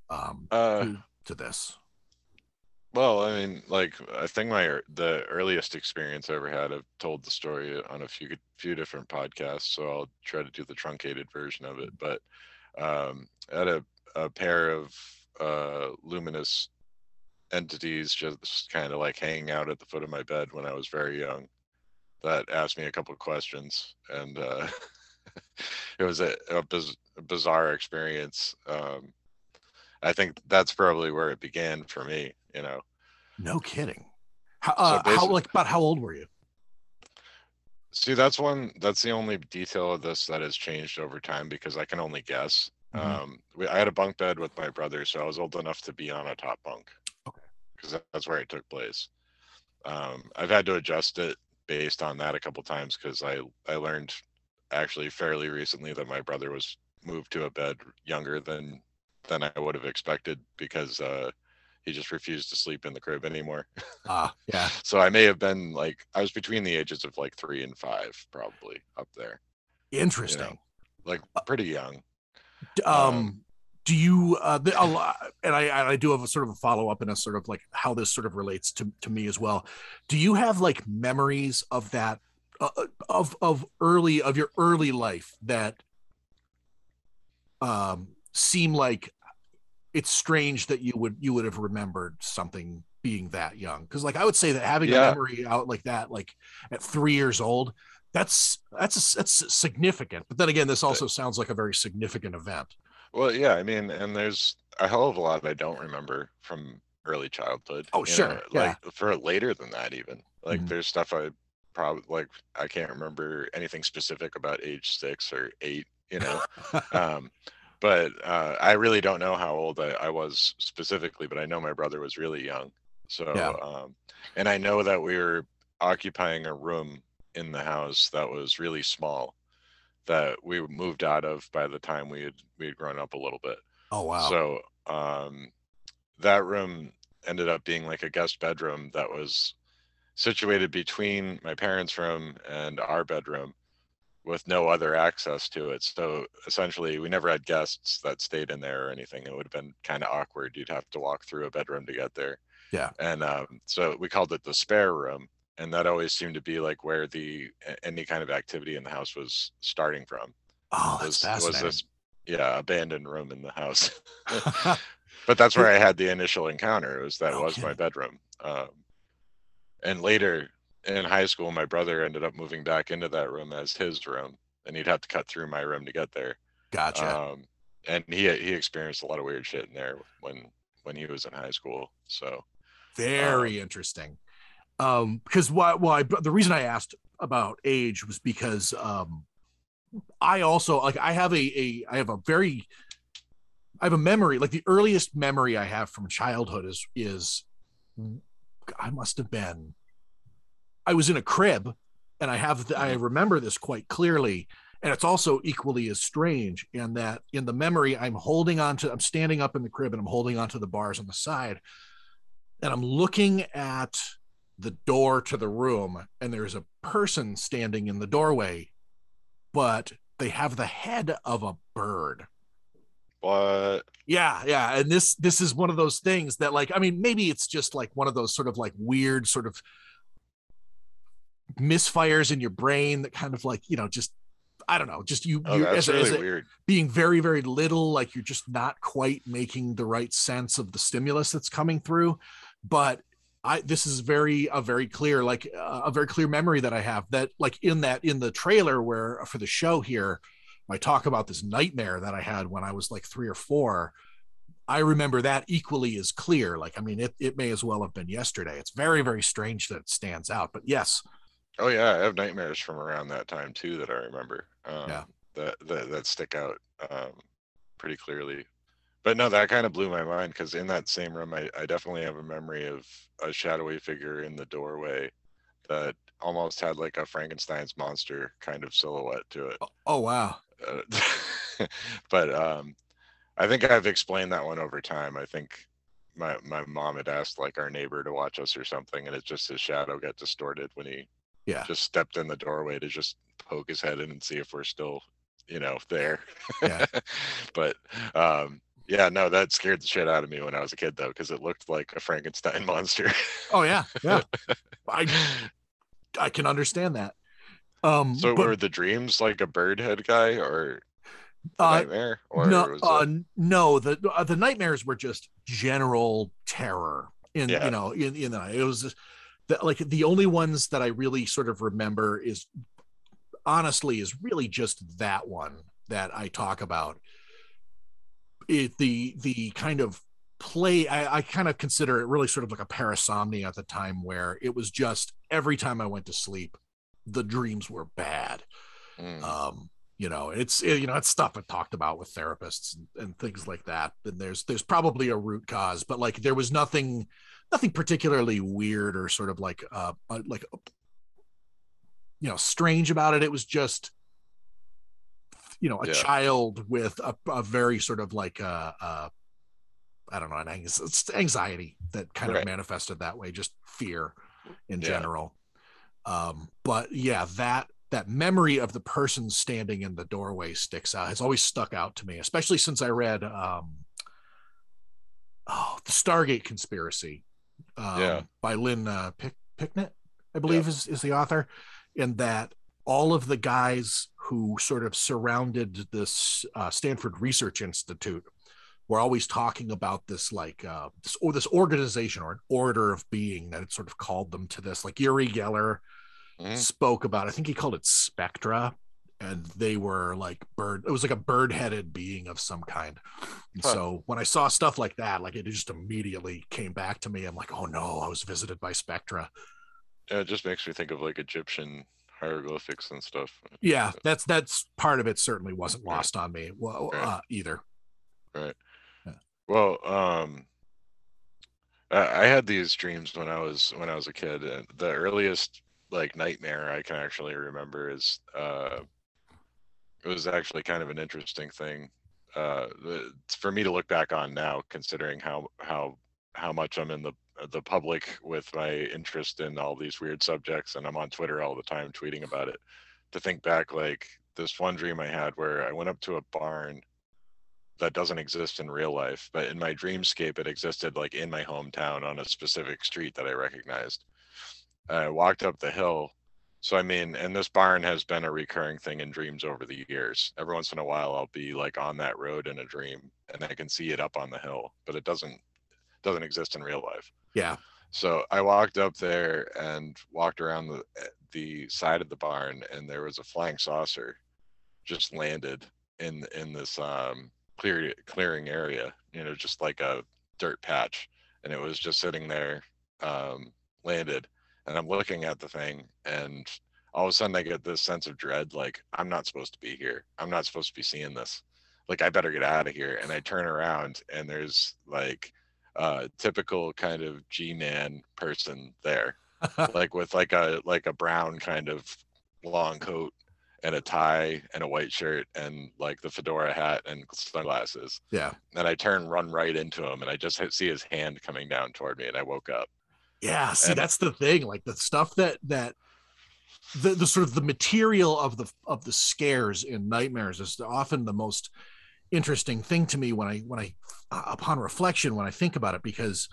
Speaker 1: um
Speaker 2: uh
Speaker 1: to, to this
Speaker 2: Well, I mean, like I think my ear- the earliest experience I ever had, I've told the story on a few few different podcasts, so I'll try to do the truncated version of it. But um, I had a, a pair of uh, luminous entities just kind of like hanging out at the foot of my bed when I was very young that asked me a couple of questions, and uh, it was a, a, biz- a bizarre experience. Um, I think that's probably where it began for me. You know,
Speaker 1: no kidding how, uh, how like about how old were you
Speaker 2: see, that's one. That's the only detail of this that has changed over time because I can only guess.
Speaker 1: Mhm.
Speaker 2: Um, we, I had a bunk bed with my brother, so I was old enough to be on a top bunk.
Speaker 1: Okay.
Speaker 2: Because that's where it took place. Um, I've had to adjust it based on that a couple times because I I learned actually fairly recently that my brother was moved to a bed younger than than I would have expected because uh, he just refused to sleep in the crib anymore.
Speaker 1: ah yeah
Speaker 2: So I may have been like I was between the ages of like three and five, probably up there,
Speaker 1: interesting
Speaker 2: like pretty young.
Speaker 1: Um,
Speaker 2: Um,
Speaker 1: do you uh the, a lot, and i i do have a sort of a follow-up and a sort of like how this sort of relates to to me as well do you have like memories of that uh, of of early of your early life that um seem like it's strange that you would you would have remembered something being that young because like i would say that having
Speaker 2: Yeah.
Speaker 1: a memory out like that like at three years old that's that's that's significant but then again this also sounds like a very significant event
Speaker 2: Well, yeah, I mean, and there's a hell of a lot I don't remember from early childhood.
Speaker 1: Oh, sure,
Speaker 2: know,
Speaker 1: yeah.
Speaker 2: Like for later than that, even like
Speaker 1: Mhm.
Speaker 2: there's stuff I probably like I can't remember anything specific about age six or eight. You know, um, but uh, I really don't know how old I, I was specifically, but I know my brother was really young. So,
Speaker 1: Yeah.
Speaker 2: um, and I know that we were occupying a room in the house that was really small that we moved out of by the time we had we had grown up a little bit.
Speaker 1: oh wow
Speaker 2: So um, that room ended up being like a guest bedroom that was situated between my parents' room and our bedroom with no other access to it. So essentially, we never had guests that stayed in there or anything. It would have been kind of awkward. You'd have to walk through a bedroom to get there.
Speaker 1: Yeah.
Speaker 2: And um, so we called it the spare room. And that always seemed to be like where the any kind of activity in the house was starting from.
Speaker 1: oh
Speaker 2: Was,
Speaker 1: that's
Speaker 2: was
Speaker 1: fascinating
Speaker 2: this yeah abandoned room in the house? but that's where I had the initial encounter. It was that was my bedroom. Um, and later in high school, my brother ended up moving back into that room as his room, and he'd have to cut through my room to get there.
Speaker 1: gotcha
Speaker 2: Um, and he he experienced a lot of weird shit in there when when he was in high school. So
Speaker 1: very interesting um because why why the reason i asked about age was because um i also like i have a, a i have a very i have a memory like the earliest memory i have from childhood is is i must have been i was in a crib and I have the, I remember this quite clearly, and it's also equally as strange in that in the memory I'm holding on to I'm standing up in the crib and I'm holding onto the bars on the side, and I'm looking at the door to the room, and there's a person standing in the doorway, but they have the head of a bird.
Speaker 2: What?
Speaker 1: Yeah, yeah. And this this is one of those things that like I mean maybe it's just like one of those sort of like weird sort of misfires in your brain that kind of like, you know, just I don't know, just you,
Speaker 2: Oh,
Speaker 1: you as, a- as a- being very very little like you're just not quite making the right sense of the stimulus that's coming through. But i this is very a very clear like uh, a very clear memory that i have that like in that in the trailer where for the show here i talk about this nightmare that i had when i was like three or four. I remember that equally as clear. Like i mean it, it may as well have been yesterday. It's very very strange that it stands out. But yes
Speaker 2: Oh yeah, I have nightmares from around that time too that I remember. Um,
Speaker 1: Yeah.
Speaker 2: That that that stick out um, pretty clearly. But no, that kind of blew my mind because in that same room, I, I definitely have a memory of a shadowy figure in the doorway that almost had like a Frankenstein's monster kind of silhouette to it.
Speaker 1: oh wow
Speaker 2: Uh, but um, I think I've explained that one over time. I think my my mom had asked like our neighbor to watch us or something, and it's just his shadow got distorted when he
Speaker 1: yeah
Speaker 2: just stepped in the doorway to just poke his head in and see if we're still, you know, there.
Speaker 1: Yeah.
Speaker 2: but um, yeah, no, that scared the shit out of me when I was a kid though, because it looked like a Frankenstein monster.
Speaker 1: oh yeah yeah i i can understand that um
Speaker 2: so
Speaker 1: but-
Speaker 2: were the dreams like a bird head guy or
Speaker 1: Uh,
Speaker 2: nightmare? Or
Speaker 1: no, uh,
Speaker 2: it...
Speaker 1: no. The uh, the nightmares were just general terror. In
Speaker 2: Yeah.
Speaker 1: you know, in in the, it was the, like the only ones that I really sort of remember is honestly is really just that one that I talk about. It the the kind of play I, I kind of consider it really sort of like a parasomnia at the time where it was just every time I went to sleep, the dreams were bad.
Speaker 2: Mm,
Speaker 1: um you know it's it- you know it's stuff i talked about with therapists and, and things like that. And there's there's probably a root cause but like there was nothing nothing particularly weird or sort of like uh uh, like you know strange about it it was just you know a
Speaker 2: Yeah.
Speaker 1: child with a, a very sort of like uh uh i don't know an anx- anxiety that kind
Speaker 2: Right.
Speaker 1: of manifested that way just fear in
Speaker 2: Yeah.
Speaker 1: general um but yeah that that memory of the person standing in the doorway sticks out has always stuck out to me especially since i read um oh the stargate conspiracy um,
Speaker 2: Yeah.
Speaker 1: by lynn uh, Pick, picknett i believe is, is the author in that all of the guys who sort of surrounded this uh, stanford research institute were always talking about this like uh, this or this organization or an order of being that had sort of called them to this like Uri Geller
Speaker 2: Mhm.
Speaker 1: spoke about I think he called it Spectra and they were like bird it was like a bird-headed being of some kind and
Speaker 2: Huh.
Speaker 1: so when I saw stuff like that like it just immediately came back to me I'm like oh no I was visited by Spectra
Speaker 2: Yeah, it just makes me think of like Egyptian hieroglyphics and stuff.
Speaker 1: yeah that's that's part of it certainly wasn't
Speaker 2: Right.
Speaker 1: lost on me well
Speaker 2: Right.
Speaker 1: uh, either Right.
Speaker 2: Well, um, I, I had these dreams when I was when I was a kid, and the earliest like nightmare I can actually remember is uh, it was actually kind of an interesting thing uh, for me to look back on now, considering how how how much I'm in the the public with my interest in all these weird subjects, and I'm on Twitter all the time tweeting about it. To think back, like this one dream I had where I went up to a barn that doesn't exist in real life, but in my dreamscape, it existed like in my hometown on a specific street that I recognized. I walked up the hill. So, I mean, and this barn has been a recurring thing in dreams over the years. Every once in a while, I'll be like on that road in a dream and I can see it up on the hill, but it doesn't doesn't exist in real life.
Speaker 1: yeah
Speaker 2: So I walked up there and walked around the the side of the barn, and there was a flying saucer just landed in in this um, clear clearing area. You know, just like a dirt patch, and it was just sitting there, um, landed. And I'm looking at the thing, and all of a sudden I get this sense of dread, like I'm not supposed to be here. I'm not supposed to be seeing this. Like I better get out of here. And I turn around, and there's like uh typical kind of G-man person there, like with like a like a brown kind of long coat and a tie and a white shirt and like the fedora hat and sunglasses.
Speaker 1: Yeah.
Speaker 2: And I turn, run right into him, and I just see his hand coming down toward me, and I woke up.
Speaker 1: Yeah. See,
Speaker 2: And-
Speaker 1: that's the thing. Like the stuff that that the the sort of the material of the of the scares in nightmares is often the most interesting thing to me when I when I uh, upon reflection when I think about it because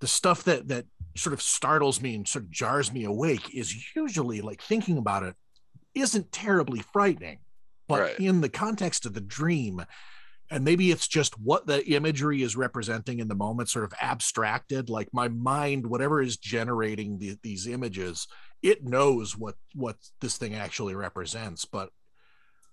Speaker 1: the stuff that that sort of startles me and sort of jars me awake is usually like thinking about it isn't terribly frightening but
Speaker 2: Right.
Speaker 1: in the context of the dream and maybe it's just what the imagery is representing in the moment sort of abstracted like my mind whatever is generating the, these images it knows what what this thing actually represents but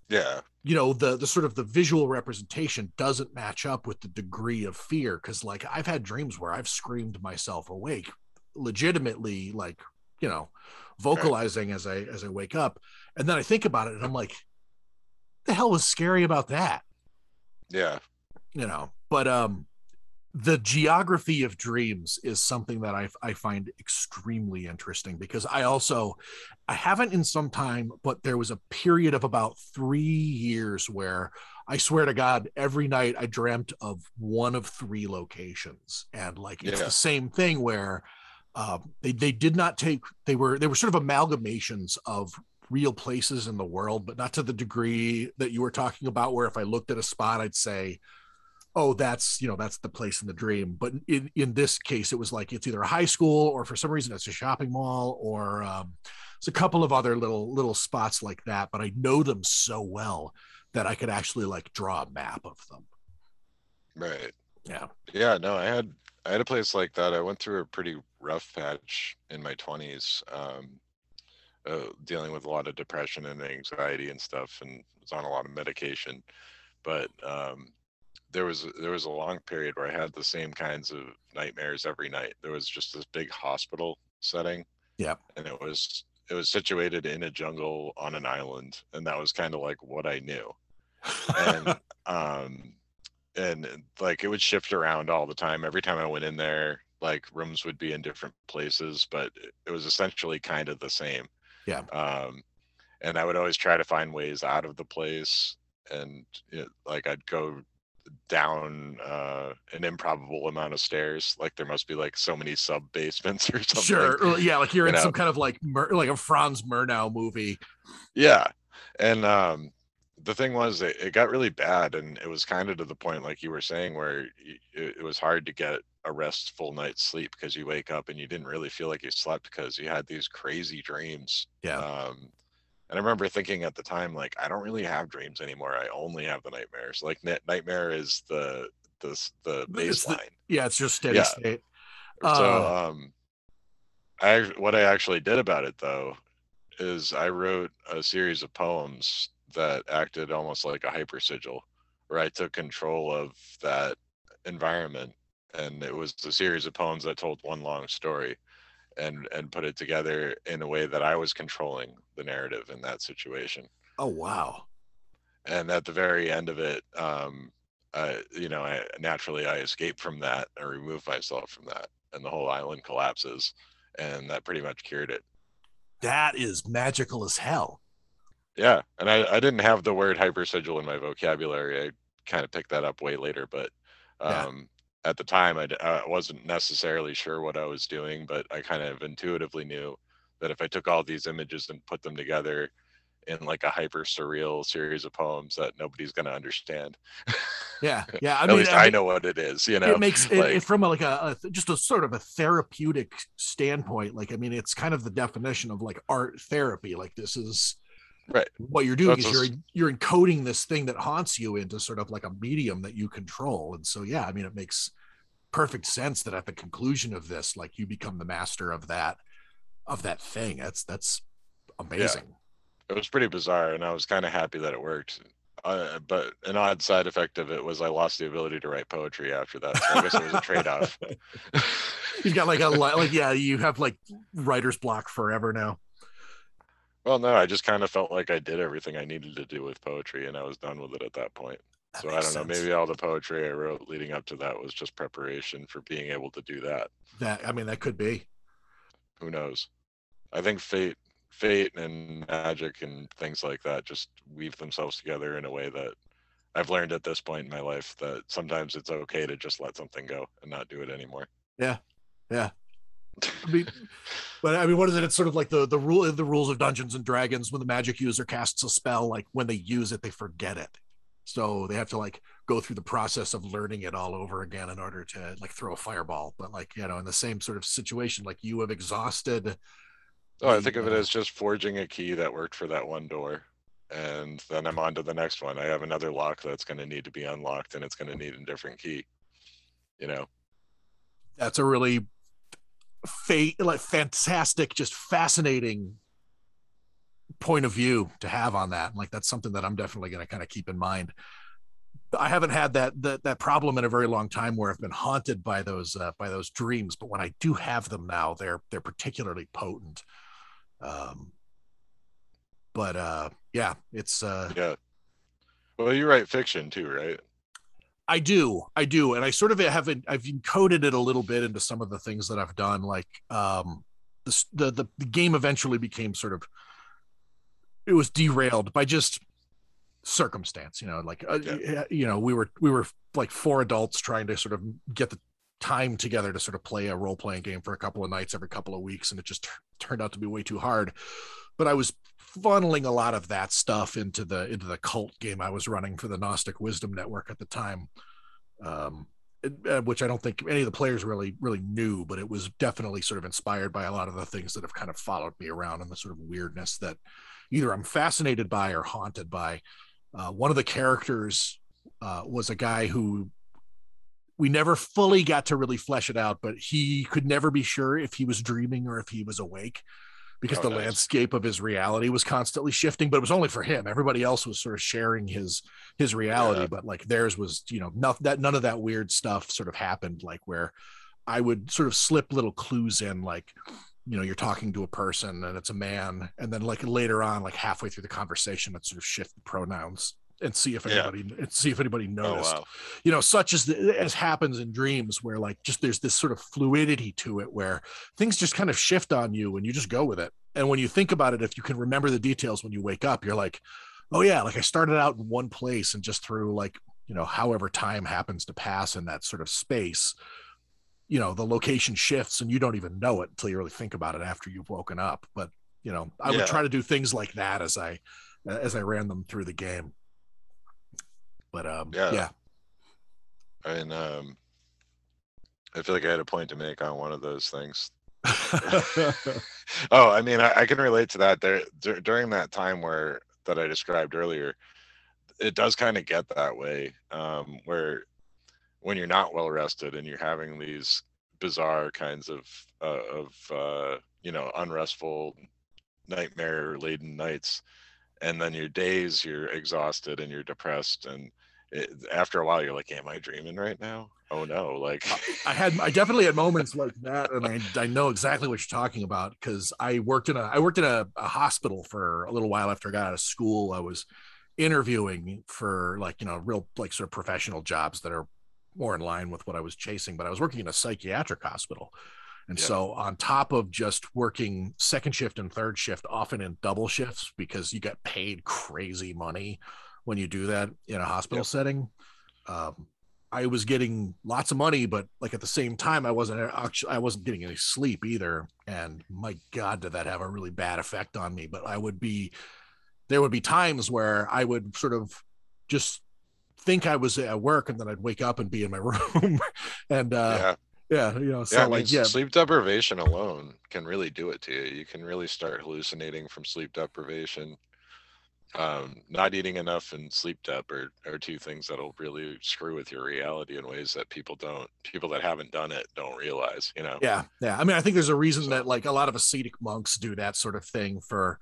Speaker 2: Yeah.
Speaker 1: you know the the sort of the visual representation doesn't match up with the degree of fear because like i've had dreams where i've screamed myself awake legitimately like you know vocalizing as i as i wake up. And then i think about it and i'm like the hell was scary about that
Speaker 2: Yeah.
Speaker 1: you know but um the geography of dreams is something that I, I find extremely interesting because I also I haven't in some time, but there was a period of about three years where I swear to God, every night I dreamt of one of three locations, and like it's
Speaker 2: Yeah.
Speaker 1: the same thing where um, they they did not take they were they were sort of amalgamations of real places in the world, but not to the degree that you were talking about, where if I looked at a spot, I'd say, oh that's you know that's the place in the dream but in in this case it was like it's either a high school or for some reason it's a shopping mall or um it's a couple of other little little spots like that but i know them so well that i could actually like draw a map of them
Speaker 2: Right.
Speaker 1: yeah
Speaker 2: Yeah, no, I had I had a place like that. I went through a pretty rough patch in my twenties, um, uh, dealing with a lot of depression and anxiety and stuff, and was on a lot of medication. But um, there was there was a long period where I had the same kinds of nightmares every night. There was just this big hospital setting.
Speaker 1: Yeah,
Speaker 2: And it was it was situated in a jungle on an island, and that was kind of like what I knew and um and like it would shift around all the time every time i went in there like rooms would be in different places but it was essentially kind of the same
Speaker 1: Yeah.
Speaker 2: um and i would always try to find ways out of the place and it, like i'd go down uh an improbable amount of stairs like there must be like so many sub basements or something
Speaker 1: sure Or, yeah like you're
Speaker 2: you
Speaker 1: in
Speaker 2: know.
Speaker 1: some kind of like Mur- like a franz murnau movie
Speaker 2: Yeah. And um the thing was it, it got really bad and it was kind of to the point like you were saying where it, it was hard to get a restful night's sleep because you wake up and you didn't really feel like you slept because you had these crazy dreams.
Speaker 1: yeah
Speaker 2: Um and I remember thinking at the time like I don't really have dreams anymore. I only have the nightmares. Like ni- nightmare is the the the
Speaker 1: It's the-
Speaker 2: baseline.
Speaker 1: yeah it's just steady
Speaker 2: Yeah.
Speaker 1: state
Speaker 2: So
Speaker 1: Uh,
Speaker 2: um I what I actually did about it though is I wrote a series of poems that acted almost like a hyper sigil where I took control of that environment and it was a series of poems that told one long story and and put it together in a way that I was controlling the narrative in that situation.
Speaker 1: Oh wow.
Speaker 2: And at the very end of it um uh, you know I, naturally i escape from that or remove myself from that and the whole island collapses and that pretty much cured it.
Speaker 1: That is magical as hell
Speaker 2: yeah and i, I didn't have the word hypersigil in my vocabulary i kind of picked that up way later but
Speaker 1: Yeah.
Speaker 2: um at the time I wasn't necessarily sure what i was doing but i kind of intuitively knew that if i took all these images and put them together in like a hyper surreal series of poems that nobody's going to understand
Speaker 1: yeah yeah i
Speaker 2: at
Speaker 1: mean
Speaker 2: least
Speaker 1: I
Speaker 2: I, know what it is, you know.
Speaker 1: it makes it,
Speaker 2: like-
Speaker 1: it from a, like a, a just a sort of a therapeutic standpoint like i mean it's kind of the definition of like art therapy like this is
Speaker 2: Right.
Speaker 1: what you're doing
Speaker 2: That's
Speaker 1: is you're you're encoding this thing that haunts you into sort of like a medium that you control and so yeah i mean it makes perfect sense that at the conclusion of this like you become the master of that of that thing that's that's amazing
Speaker 2: it was pretty bizarre, and I was kind of happy that it worked. Uh, but an odd side effect of it was I lost the ability to write poetry after that. So I guess it was a trade-off.
Speaker 1: you've got like a li- like yeah you have like writer's block forever now
Speaker 2: well, no, I just kind of felt like I did everything I needed to do with poetry, and I was done with it at that point.
Speaker 1: That
Speaker 2: so I don't know. Maybe all the poetry I wrote leading up to that was just preparation for being able to do that.
Speaker 1: that i mean that could be
Speaker 2: Who knows? I think fate fate and magic and things like that just weave themselves together in a way that I've learned at this point in my life that sometimes it's okay to just let something go and not do it anymore.
Speaker 1: Yeah. Yeah. I mean, but I mean, what is it? It's sort of like the the rule the rules of Dungeons and Dragons. When the magic user casts a spell, like when they use it, they forget it, so they have to like go through the process of learning it all over again in order to like throw a fireball. But like you know, in the same sort of situation, like you have exhausted.
Speaker 2: Oh, I think of it uh, as just forging a key that worked for that one door, and then I'm on to the next one. I have another lock that's going to need to be unlocked, and it's going to need a different key. You know,
Speaker 1: that's a really fa- like fantastic, just fascinating point of view to have on that. Like that's something that I'm definitely going to kind of keep in mind. I haven't had that, that that problem in a very long time where I've been haunted by those uh, by those dreams, but when I do have them now, they're they're particularly potent. Um, but uh, yeah, it's uh,
Speaker 2: yeah. Well, you write fiction too, right?
Speaker 1: I do, I do, and I sort of have I've encoded it a little bit into some of the things that I've done. Like um, the, the the game eventually became sort of it was derailed by just circumstance. You know, like uh, yeah. you know we were we were like four adults trying to sort of get the time together to sort of play a role playing game for a couple of nights every couple of weeks, and it just t- turned out to be way too hard. But I was funneling a lot of that stuff into the into the cult game I was running for the Gnostic Wisdom Network at the time, um, it, uh, which I don't think any of the players really really knew, but it was definitely sort of inspired by a lot of the things that have kind of followed me around and the sort of weirdness that either I'm fascinated by or haunted by. Uh, one of the characters uh, was a guy who we never fully got to really flesh it out, but he could never be sure if he was dreaming or if he was awake because oh, the nice. landscape of his reality was constantly shifting but it was only for him everybody else was sort of sharing his his reality yeah. but like theirs was you know not that none of that weird stuff sort of happened like where i would sort of slip little clues in like you know you're talking to a person and it's a man and then like later on like halfway through the conversation it sort of shift the pronouns and see if anybody yeah. and see if anybody noticed. Oh, wow. You know, such as the, as happens in dreams, where like just there's this sort of fluidity to it, where things just kind of shift on you, and you just go with it. And when you think about it, if you can remember the details when you wake up, you're like, oh yeah, like I started out in one place, and just through like you know however time happens to pass in that sort of space you know the location shifts and you don't even know it until you really think about it after you've woken up but you know i yeah. would try to do things like that as i as i ran them through the game but um, yeah. yeah.
Speaker 2: I mean, um, I feel like I had a point to make on one of those things. oh, I mean, I, I, can relate to that. There d- during that time where that I described earlier, it does kind of get that way, um, where when you're not well rested and you're having these bizarre kinds of uh, of uh, you know unrestful, nightmare laden nights, and then your days you're exhausted and you're depressed and it, after a while you're like am i dreaming right now? Oh no like
Speaker 1: i had i definitely had moments like that and i, I know exactly what you're talking about because i worked in a i worked in a, a hospital for a little while after i got out of school. I was interviewing for like you know real like sort of professional jobs that are more in line with what i was chasing but i was working in a psychiatric hospital and yeah. so on top of just working second shift and third shift often in double shifts because you get paid crazy money when you do that in a hospital yep. setting. Um, I was getting lots of money, but like at the same time, I wasn't actually I wasn't getting any sleep either. And my God, did that have a really bad effect on me? But I would be there would be times where I would sort of just think I was at work, and then I'd wake up and be in my room, and uh, yeah, yeah, you know, so yeah, like yeah,
Speaker 2: sleep deprivation alone can really do it to you. You can really start hallucinating from sleep deprivation. Um, not eating enough and sleep dep are, are two things that'll really screw with your reality in ways that people don't people that haven't done it don't realize you know?
Speaker 1: Yeah yeah. I mean i think there's a reason so, that like a lot of ascetic monks do that sort of thing for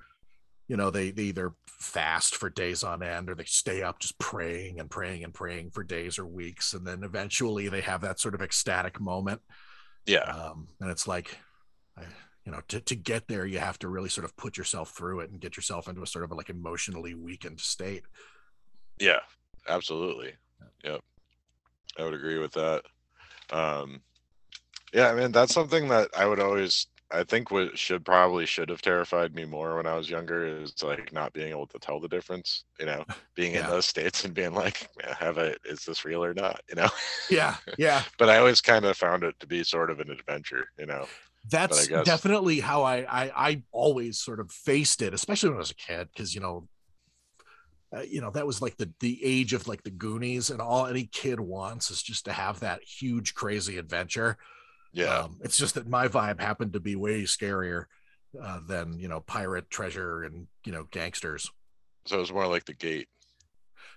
Speaker 1: you know they, they either fast for days on end or they stay up just praying and praying and praying for days or weeks and then eventually they have that sort of ecstatic moment.
Speaker 2: Yeah.
Speaker 1: Um, and it's like I, you know to, to get there you have to really sort of put yourself through it and get yourself into a sort of a, like emotionally weakened state.
Speaker 2: Yeah absolutely. Yep. I would agree with that. Um yeah i mean that's something that i would always I think what should probably should have terrified me more when I was younger is like not being able to tell the difference. You know, being in those states and being like, "Man, have I? Is this real or not? You know.
Speaker 1: Yeah, yeah.
Speaker 2: but I always kind of found it to be sort of an adventure. You know.
Speaker 1: That's
Speaker 2: guess-
Speaker 1: definitely how I, I I always sort of faced it, especially when I was a kid, because you know, uh, you know that was like the the age of like the Goonies, and all any kid wants is just to have that huge crazy adventure.
Speaker 2: Yeah.
Speaker 1: Um, it's just that my vibe happened to be way scarier uh, than you know pirate treasure and you know gangsters.
Speaker 2: so it was more like the gate.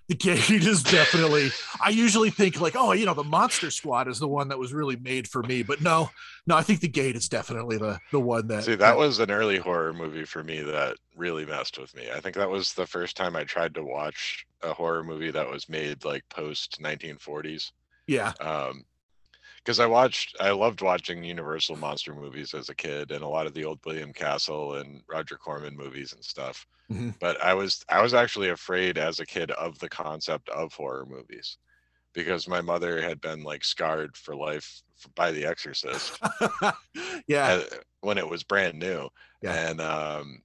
Speaker 1: The gate is definitely. I usually think like, oh, you know, the Monster Squad is the one that was really made for me, but no, no, I think the gate is definitely the the one that.
Speaker 2: See, that was an early horror movie for me that really messed with me. I think that was the first time I tried to watch a horror movie that was made like post 1940s.
Speaker 1: yeah,
Speaker 2: Um, because I watched, I loved watching Universal monster movies as a kid, and a lot of the old William Castle and Roger Corman movies and stuff.
Speaker 1: Mhm.
Speaker 2: But I was, I was actually afraid as a kid of the concept of horror movies, because my mother had been like scarred for life by The Exorcist
Speaker 1: yeah,
Speaker 2: when it was brand new.
Speaker 1: Yeah.
Speaker 2: And um,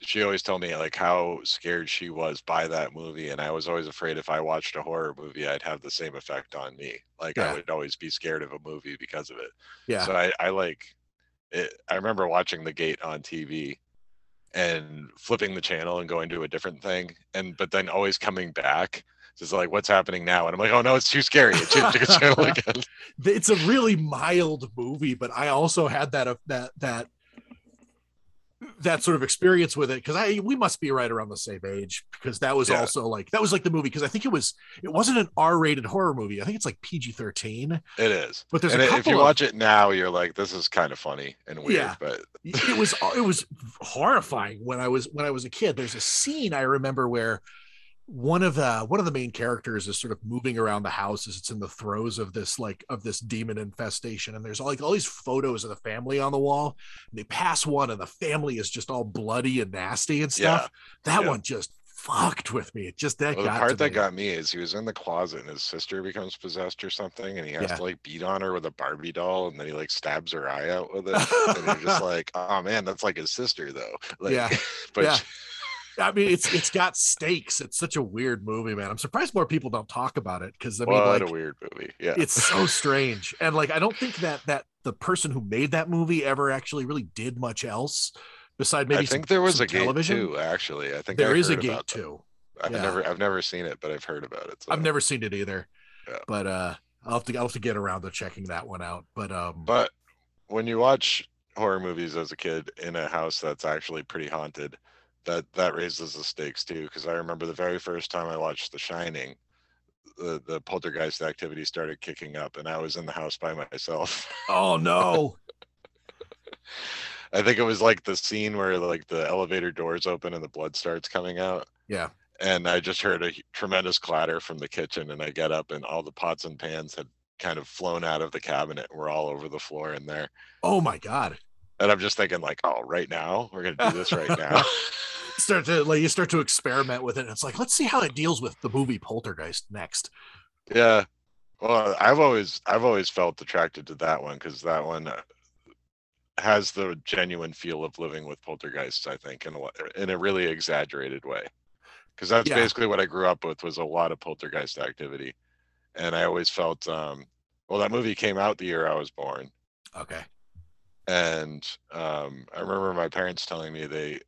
Speaker 2: she always told me like how scared she was by that movie, and I was always afraid if I watched a horror movie, I'd have the same effect on me. Like
Speaker 1: Yeah.
Speaker 2: I would always be scared of a movie because of it.
Speaker 1: yeah.
Speaker 2: So I, I like it. I remember watching The Gate on TV and flipping the channel and going to a different thing, and but then always coming back. Just like what's happening now, and I'm like, oh no, it's too scary. It changed the channel again.
Speaker 1: it's a really mild movie, but I also had that uh, that that that sort of experience with it because I we must be right around the same age because that was
Speaker 2: Yeah.
Speaker 1: also like that was like the movie because I think it was it wasn't an R-rated horror movie. I think it's like PG-13,
Speaker 2: It is.
Speaker 1: but there's
Speaker 2: and
Speaker 1: a
Speaker 2: i-
Speaker 1: couple
Speaker 2: if you
Speaker 1: of,
Speaker 2: watch it now, you're like, this is kind of funny and weird.
Speaker 1: Yeah.
Speaker 2: But
Speaker 1: it was it was horrifying when I was when I was a kid. There's a scene I remember where one of the one of the main characters is sort of moving around the house as it's in the throes of this like of this demon infestation and there's all like all these photos of the family on the wall and they pass one and the family is just all bloody and nasty and stuff that
Speaker 2: yeah.
Speaker 1: one just fucked with me it just that
Speaker 2: Well, the
Speaker 1: got
Speaker 2: part that
Speaker 1: me.
Speaker 2: got me is he was in the closet and his sister becomes possessed or something, and he has
Speaker 1: Yeah.
Speaker 2: to like beat on her with a Barbie doll, and then he like stabs her eye out with it. and you're just like, oh man, that's like his sister though. Like,
Speaker 1: Yeah.
Speaker 2: but
Speaker 1: Yeah. I mean, it's it's got stakes. It's such a weird movie, man. I'm surprised more people don't talk about it because I mean,
Speaker 2: what
Speaker 1: like,
Speaker 2: a weird movie. Yeah.
Speaker 1: it's so strange and like i don't think that that the person who made that movie ever actually really did much else beside maybe
Speaker 2: I think
Speaker 1: some-
Speaker 2: there was a gate
Speaker 1: television.
Speaker 2: too. Actually, I think
Speaker 1: there
Speaker 2: I've
Speaker 1: is a gate too
Speaker 2: I've
Speaker 1: yeah.
Speaker 2: never, I've never seen it, but I've heard about it.
Speaker 1: i've never seen it either
Speaker 2: Yeah.
Speaker 1: but uh i'll have to i'll have to get around to checking that one out but um
Speaker 2: But when you watch horror movies as a kid in a house that's actually pretty haunted, that that raises the stakes too. Because I remember the very first time I watched The Shining, the the poltergeist activity started kicking up, and I was in the house by myself.
Speaker 1: oh no
Speaker 2: I think it was like the scene where like the elevator doors open and the blood starts coming out.
Speaker 1: yeah
Speaker 2: And I just heard a tremendous clatter from the kitchen, and I get up, and all the pots and pans had kind of flown out of the cabinet. and Were all over the floor in there.
Speaker 1: oh my god
Speaker 2: And I'm just thinking, like, oh, right now we're gonna do this right now.
Speaker 1: start to like you start to experiment with it and it's like let's see how it deals with the movie poltergeist next
Speaker 2: yeah. Well, I've always I've always felt attracted to that one because that one uh, has the genuine feel of living with poltergeists. I think in a in a really exaggerated way, because that's
Speaker 1: Yeah.
Speaker 2: basically what I grew up with was a lot of poltergeist activity, and I always felt um. Well, that movie came out the year I was born,
Speaker 1: okay
Speaker 2: and um, I remember my parents telling me they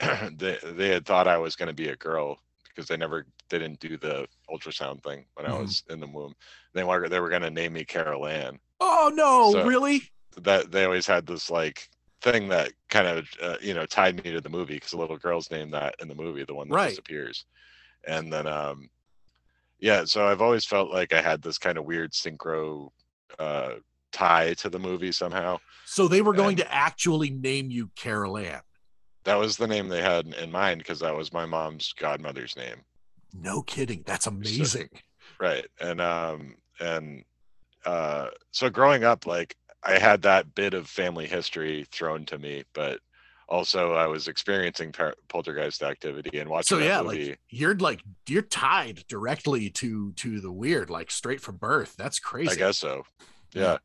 Speaker 2: they they had thought I was going to be a girl because they never they didn't do the ultrasound thing when I
Speaker 1: Mhm.
Speaker 2: was in the womb. They were they were going to name me Carol Ann.
Speaker 1: oh no
Speaker 2: So-
Speaker 1: really
Speaker 2: That they always had this like thing that kind of uh, you know tied me to the movie because the little girl's named that in the movie, the one that
Speaker 1: Right.
Speaker 2: disappears, and then um yeah, so I've always felt like I had this kind of weird synchro uh tie to the movie somehow.
Speaker 1: so they were going
Speaker 2: And-
Speaker 1: to actually name you carol ann
Speaker 2: That was the name they had in mind because that was my mom's godmother's name.
Speaker 1: no kidding that's amazing
Speaker 2: Right. And um and uh so growing up like I had that bit of family history thrown to me, but also I was experiencing par- poltergeist activity and watching
Speaker 1: so yeah
Speaker 2: movie.
Speaker 1: like you're like you're tied directly to to the weird like straight from birth that's crazy
Speaker 2: I guess so. Yeah.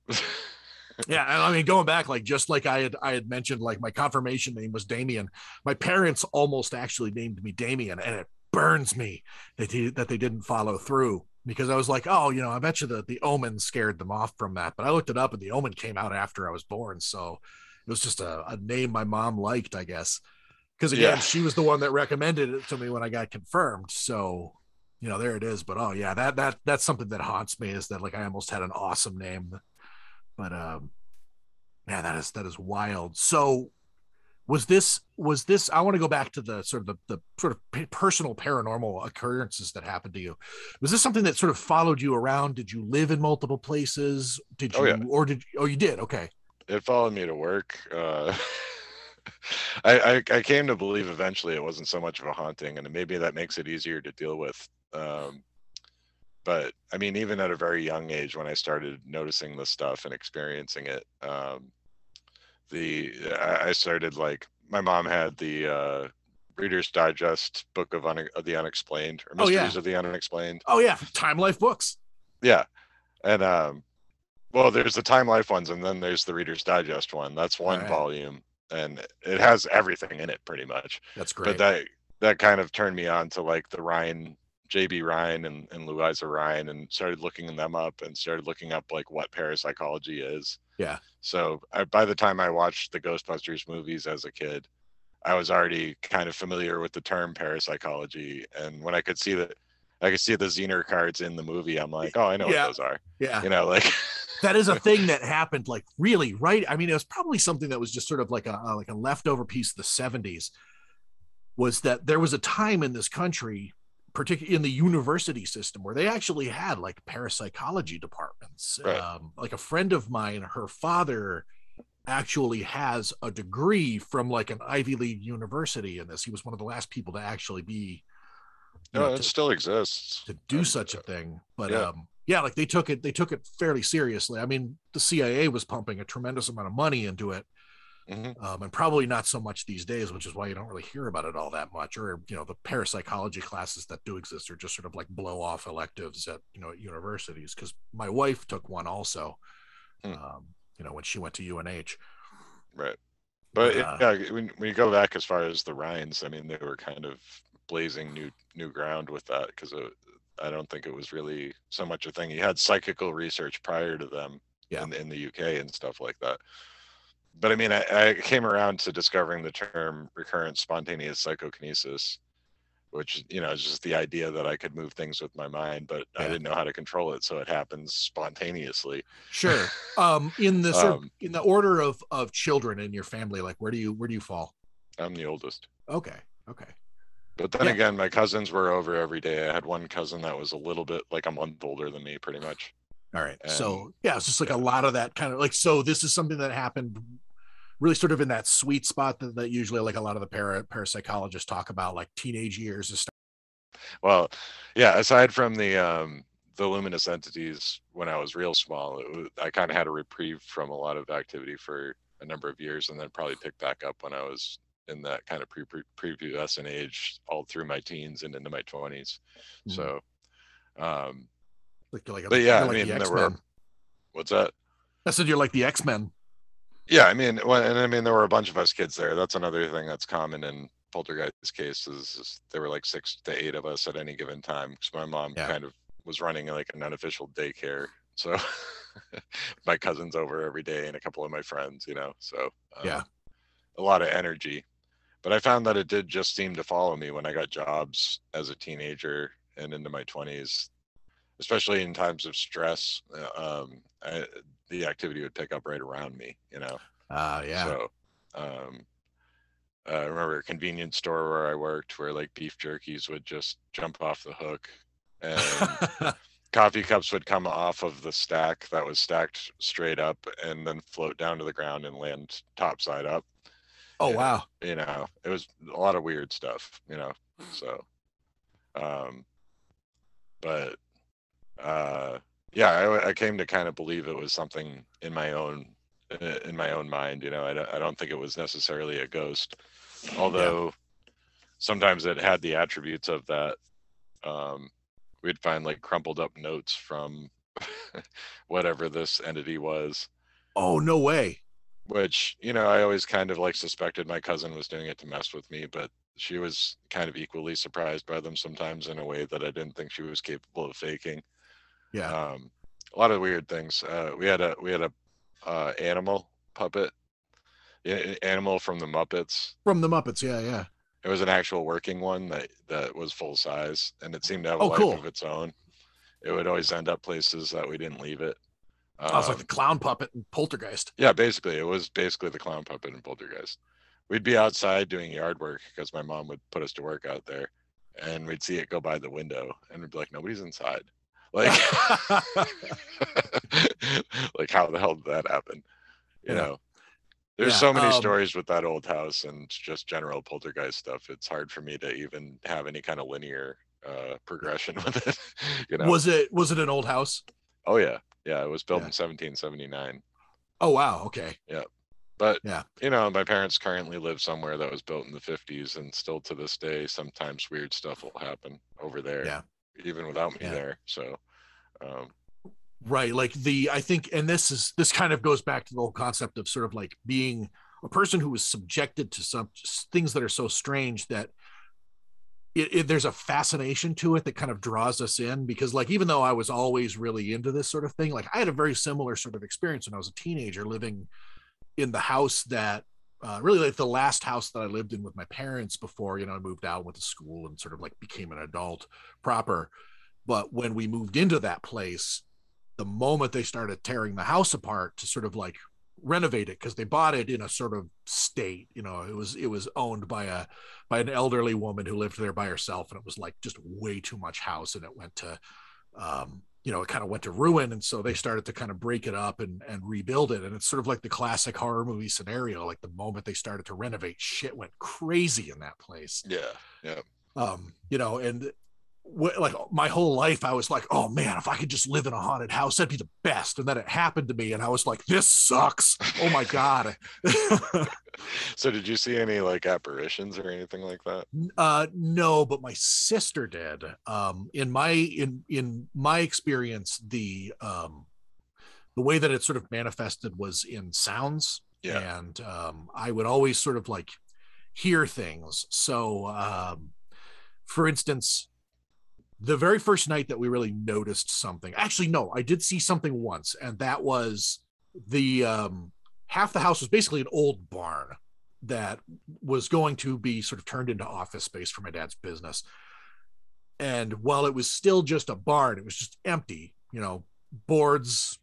Speaker 1: yeah, and I mean going back, like just like I had I had mentioned, like my confirmation name was Damien. My parents almost actually named me Damien, and it burns me that he, that they didn't follow through because I was like, oh, you know, I bet you the the omen scared them off from that. But I looked it up, and the omen came out after I was born, so it was just a, a name my mom liked, I guess. Because again, yeah. she was the one that recommended it to me when I got confirmed. So you know, there it is. But oh yeah, that that that's something that haunts me is that like I almost had an awesome name, but um, yeah, that is that is wild. So was this was this i want to go back to the sort of the, the sort of personal paranormal occurrences that happened to you was this something that sort of followed you around did you live in multiple places did you oh, yeah. or did oh you did okay
Speaker 2: it followed me to work uh I, I, I came to believe eventually it wasn't so much of a haunting and maybe that makes it easier to deal with um but i mean even at a very young age when i started noticing this stuff and experiencing it um the I started like my mom had the uh Reader's Digest book of, un- of the unexplained or mysteries oh, yeah. of the unexplained.
Speaker 1: Oh yeah, Time Life books.
Speaker 2: Yeah, and um, well, there's the Time Life ones, and then there's the Reader's Digest one. That's one right. volume, and it has everything in it pretty much.
Speaker 1: That's great.
Speaker 2: But that that kind of turned me on to like the Rhine JB Rhine and, and Louisa Rhine and started looking them up and started looking up like what parapsychology is.
Speaker 1: Yeah.
Speaker 2: So I, by the time I watched the Ghostbusters movies as a kid, I was already kind of familiar with the term parapsychology. And when I could see that, I could see the Zener cards in the movie, I'm like, oh, I know yeah. what those are.
Speaker 1: Yeah.
Speaker 2: You know, like
Speaker 1: that is a thing that happened like really right. I mean, it was probably something that was just sort of like a uh, like a leftover piece of the 70s was that there was a time in this country particularly in the university system where they actually had like parapsychology departments. Right. Um, like a friend of mine, her father actually has a degree from like an Ivy League university in this. He was one of the last people to actually be.
Speaker 2: No, know, it to, still exists
Speaker 1: to do such a thing. But yeah. um, yeah, like they took it, they took it fairly seriously. I mean, the CIA was pumping a tremendous amount of money into it Mm-hmm. Um, and probably not so much these days, which is why you don't really hear about it all that much. Or you know, the parapsychology classes that do exist are just sort of like blow off electives at you know at universities. Because my wife took one also, hmm. um, you know, when she went to UNH.
Speaker 2: Right, but uh, yeah, when, when you go back as far as the Rhines, I mean, they were kind of blazing new new ground with that because I don't think it was really so much a thing. You had psychical research prior to them yeah. in, in the UK and stuff like that but I mean, I, I, came around to discovering the term recurrent spontaneous psychokinesis, which you know is just the idea that I could move things with my mind, but yeah. I didn't know how to control it, so it happens spontaneously.
Speaker 1: Sure. Um, in the sort um, of, in the order of of children in your family, like where do you where do you fall?
Speaker 2: I'm the oldest.
Speaker 1: Okay. Okay.
Speaker 2: But then yeah. again, my cousins were over every day. I had one cousin that was a little bit like a month older than me, pretty much.
Speaker 1: All right. And, so yeah, it's just like yeah. a lot of that kind of like so this is something that happened really sort of in that sweet spot that, that usually like a lot of the para, parapsychologists talk about like teenage years and stuff.
Speaker 2: Well, yeah, aside from the um the luminous entities when I was real small, was, I kind of had a reprieve from a lot of activity for a number of years and then probably picked back up when I was in that kind of pre prepubescent age all through my teens and into my 20s. Mm-hmm. So um like, like but yeah, like I mean, the there were. What's that?
Speaker 1: I said you're like the X Men.
Speaker 2: Yeah, I mean, well, and I mean, there were a bunch of us kids there. That's another thing that's common in poltergeist cases. Is there were like six to eight of us at any given time because my mom yeah. kind of was running like an unofficial daycare. So my cousins over every day and a couple of my friends, you know. So
Speaker 1: um, yeah,
Speaker 2: a lot of energy. But I found that it did just seem to follow me when I got jobs as a teenager and into my 20s especially in times of stress, uh, um, I, the activity would pick up right around me, you know?
Speaker 1: Uh, yeah.
Speaker 2: So, um, uh, I remember a convenience store where I worked where like beef jerkies would just jump off the hook and coffee cups would come off of the stack that was stacked straight up and then float down to the ground and land top side up.
Speaker 1: Oh, and, wow.
Speaker 2: You know, it was a lot of weird stuff, you know? So, um, but uh, yeah, I, I, came to kind of believe it was something in my own in my own mind. You know, I, I don't think it was necessarily a ghost, although yeah. sometimes it had the attributes of that. Um, we'd find like crumpled up notes from whatever this entity was,
Speaker 1: Oh no way.
Speaker 2: which you know i always kind of like suspected my cousin was doing it to mess with me but she was kind of equally surprised by them sometimes in a way that i didn't think she was capable of faking
Speaker 1: Yeah.
Speaker 2: um a lot of weird things uh we had a we had a uh animal puppet animal from the muppets
Speaker 1: From the Muppets. Yeah, yeah.
Speaker 2: it was an actual working one that that was full size and it seemed to have a
Speaker 1: Oh,
Speaker 2: life
Speaker 1: cool.
Speaker 2: of its own it would always end up places that we didn't leave it
Speaker 1: I was like
Speaker 2: Um,
Speaker 1: the clown puppet and poltergeist.
Speaker 2: Yeah, basically, it was basically the clown puppet and poltergeist. We'd be outside doing yard work because my mom would put us to work out there, and we'd see it go by the window, and we'd be like, "Nobody's inside." Like, like how the hell did that happen? You
Speaker 1: Yeah.
Speaker 2: know, there's
Speaker 1: Yeah,
Speaker 2: so many
Speaker 1: um,
Speaker 2: stories with that old house and just general poltergeist stuff. It's hard for me to even have any kind of linear uh progression with it. You know?
Speaker 1: Was it was it an old house?
Speaker 2: oh yeah, yeah. It was built
Speaker 1: Yeah.
Speaker 2: in 1779.
Speaker 1: Oh wow, okay. Yeah.
Speaker 2: But
Speaker 1: Yeah.
Speaker 2: you know, my parents currently live somewhere that was built in the 50s, and still to this day, sometimes weird stuff will happen over there.
Speaker 1: Yeah.
Speaker 2: Even without me
Speaker 1: Yeah.
Speaker 2: there. So, um,
Speaker 1: Right. Like the I think and this is this kind of goes back to the whole concept of sort of like being a person who is subjected to some things that are so strange that it, it, there's a fascination to it that kind of draws us in because like even though I was always really into this sort of thing, like I had a very similar sort of experience when I was a teenager living in the house that uh, really like the last house that I lived in with my parents before you know I moved out went to school and sort of like became an adult proper. But when we moved into that place, the moment they started tearing the house apart to sort of like renovate it because they bought it in a sort of state you know it was it was owned by a by an elderly woman who lived there by herself and it was like just way too much house and it went to um you know it kind of went to ruin and so they started to kind of break it up and and rebuild it and it's sort of like the classic horror movie scenario like the moment they started to renovate shit went crazy in that place
Speaker 2: yeah, yeah.
Speaker 1: um you know and like my whole life i was like oh man if i could just live in a haunted house that'd be the best. And then it happened to me and i was like this sucks. Oh my god.
Speaker 2: So, did you see any like apparitions or anything like that?
Speaker 1: uh no but my sister did. Um in my in in my experience the um the way that it sort of manifested was in sounds.
Speaker 2: Yeah.
Speaker 1: and um i would always sort of like hear things. So um for instance the very first night that we really noticed something actually no i did see something once and that was the um half the house was basically an old barn that was going to be sort of turned into office space for my dad's business. And while it was still just a barn it was just empty you know boards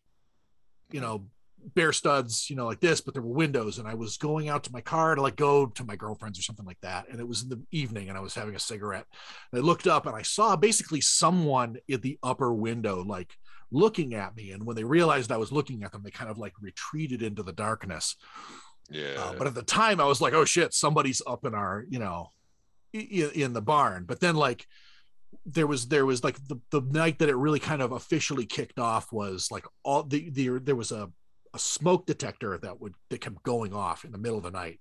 Speaker 1: you know bare studs you know like this but there were windows and i was going out to my car to like go to my girlfriend's or something like that and it was in the evening and i was having a cigarette and i looked up and i saw basically someone in the upper window like looking at me and when they realized i was looking at them they kind of like retreated into the darkness
Speaker 2: Yeah.
Speaker 1: uh, but at the time, I was like, "Oh shit, somebody's up in our, you know, in, in the barn." But then, like, there was there was like the the night that it really kind of officially kicked off was like all the the there was a a smoke detector that would that kept going off in the middle of the night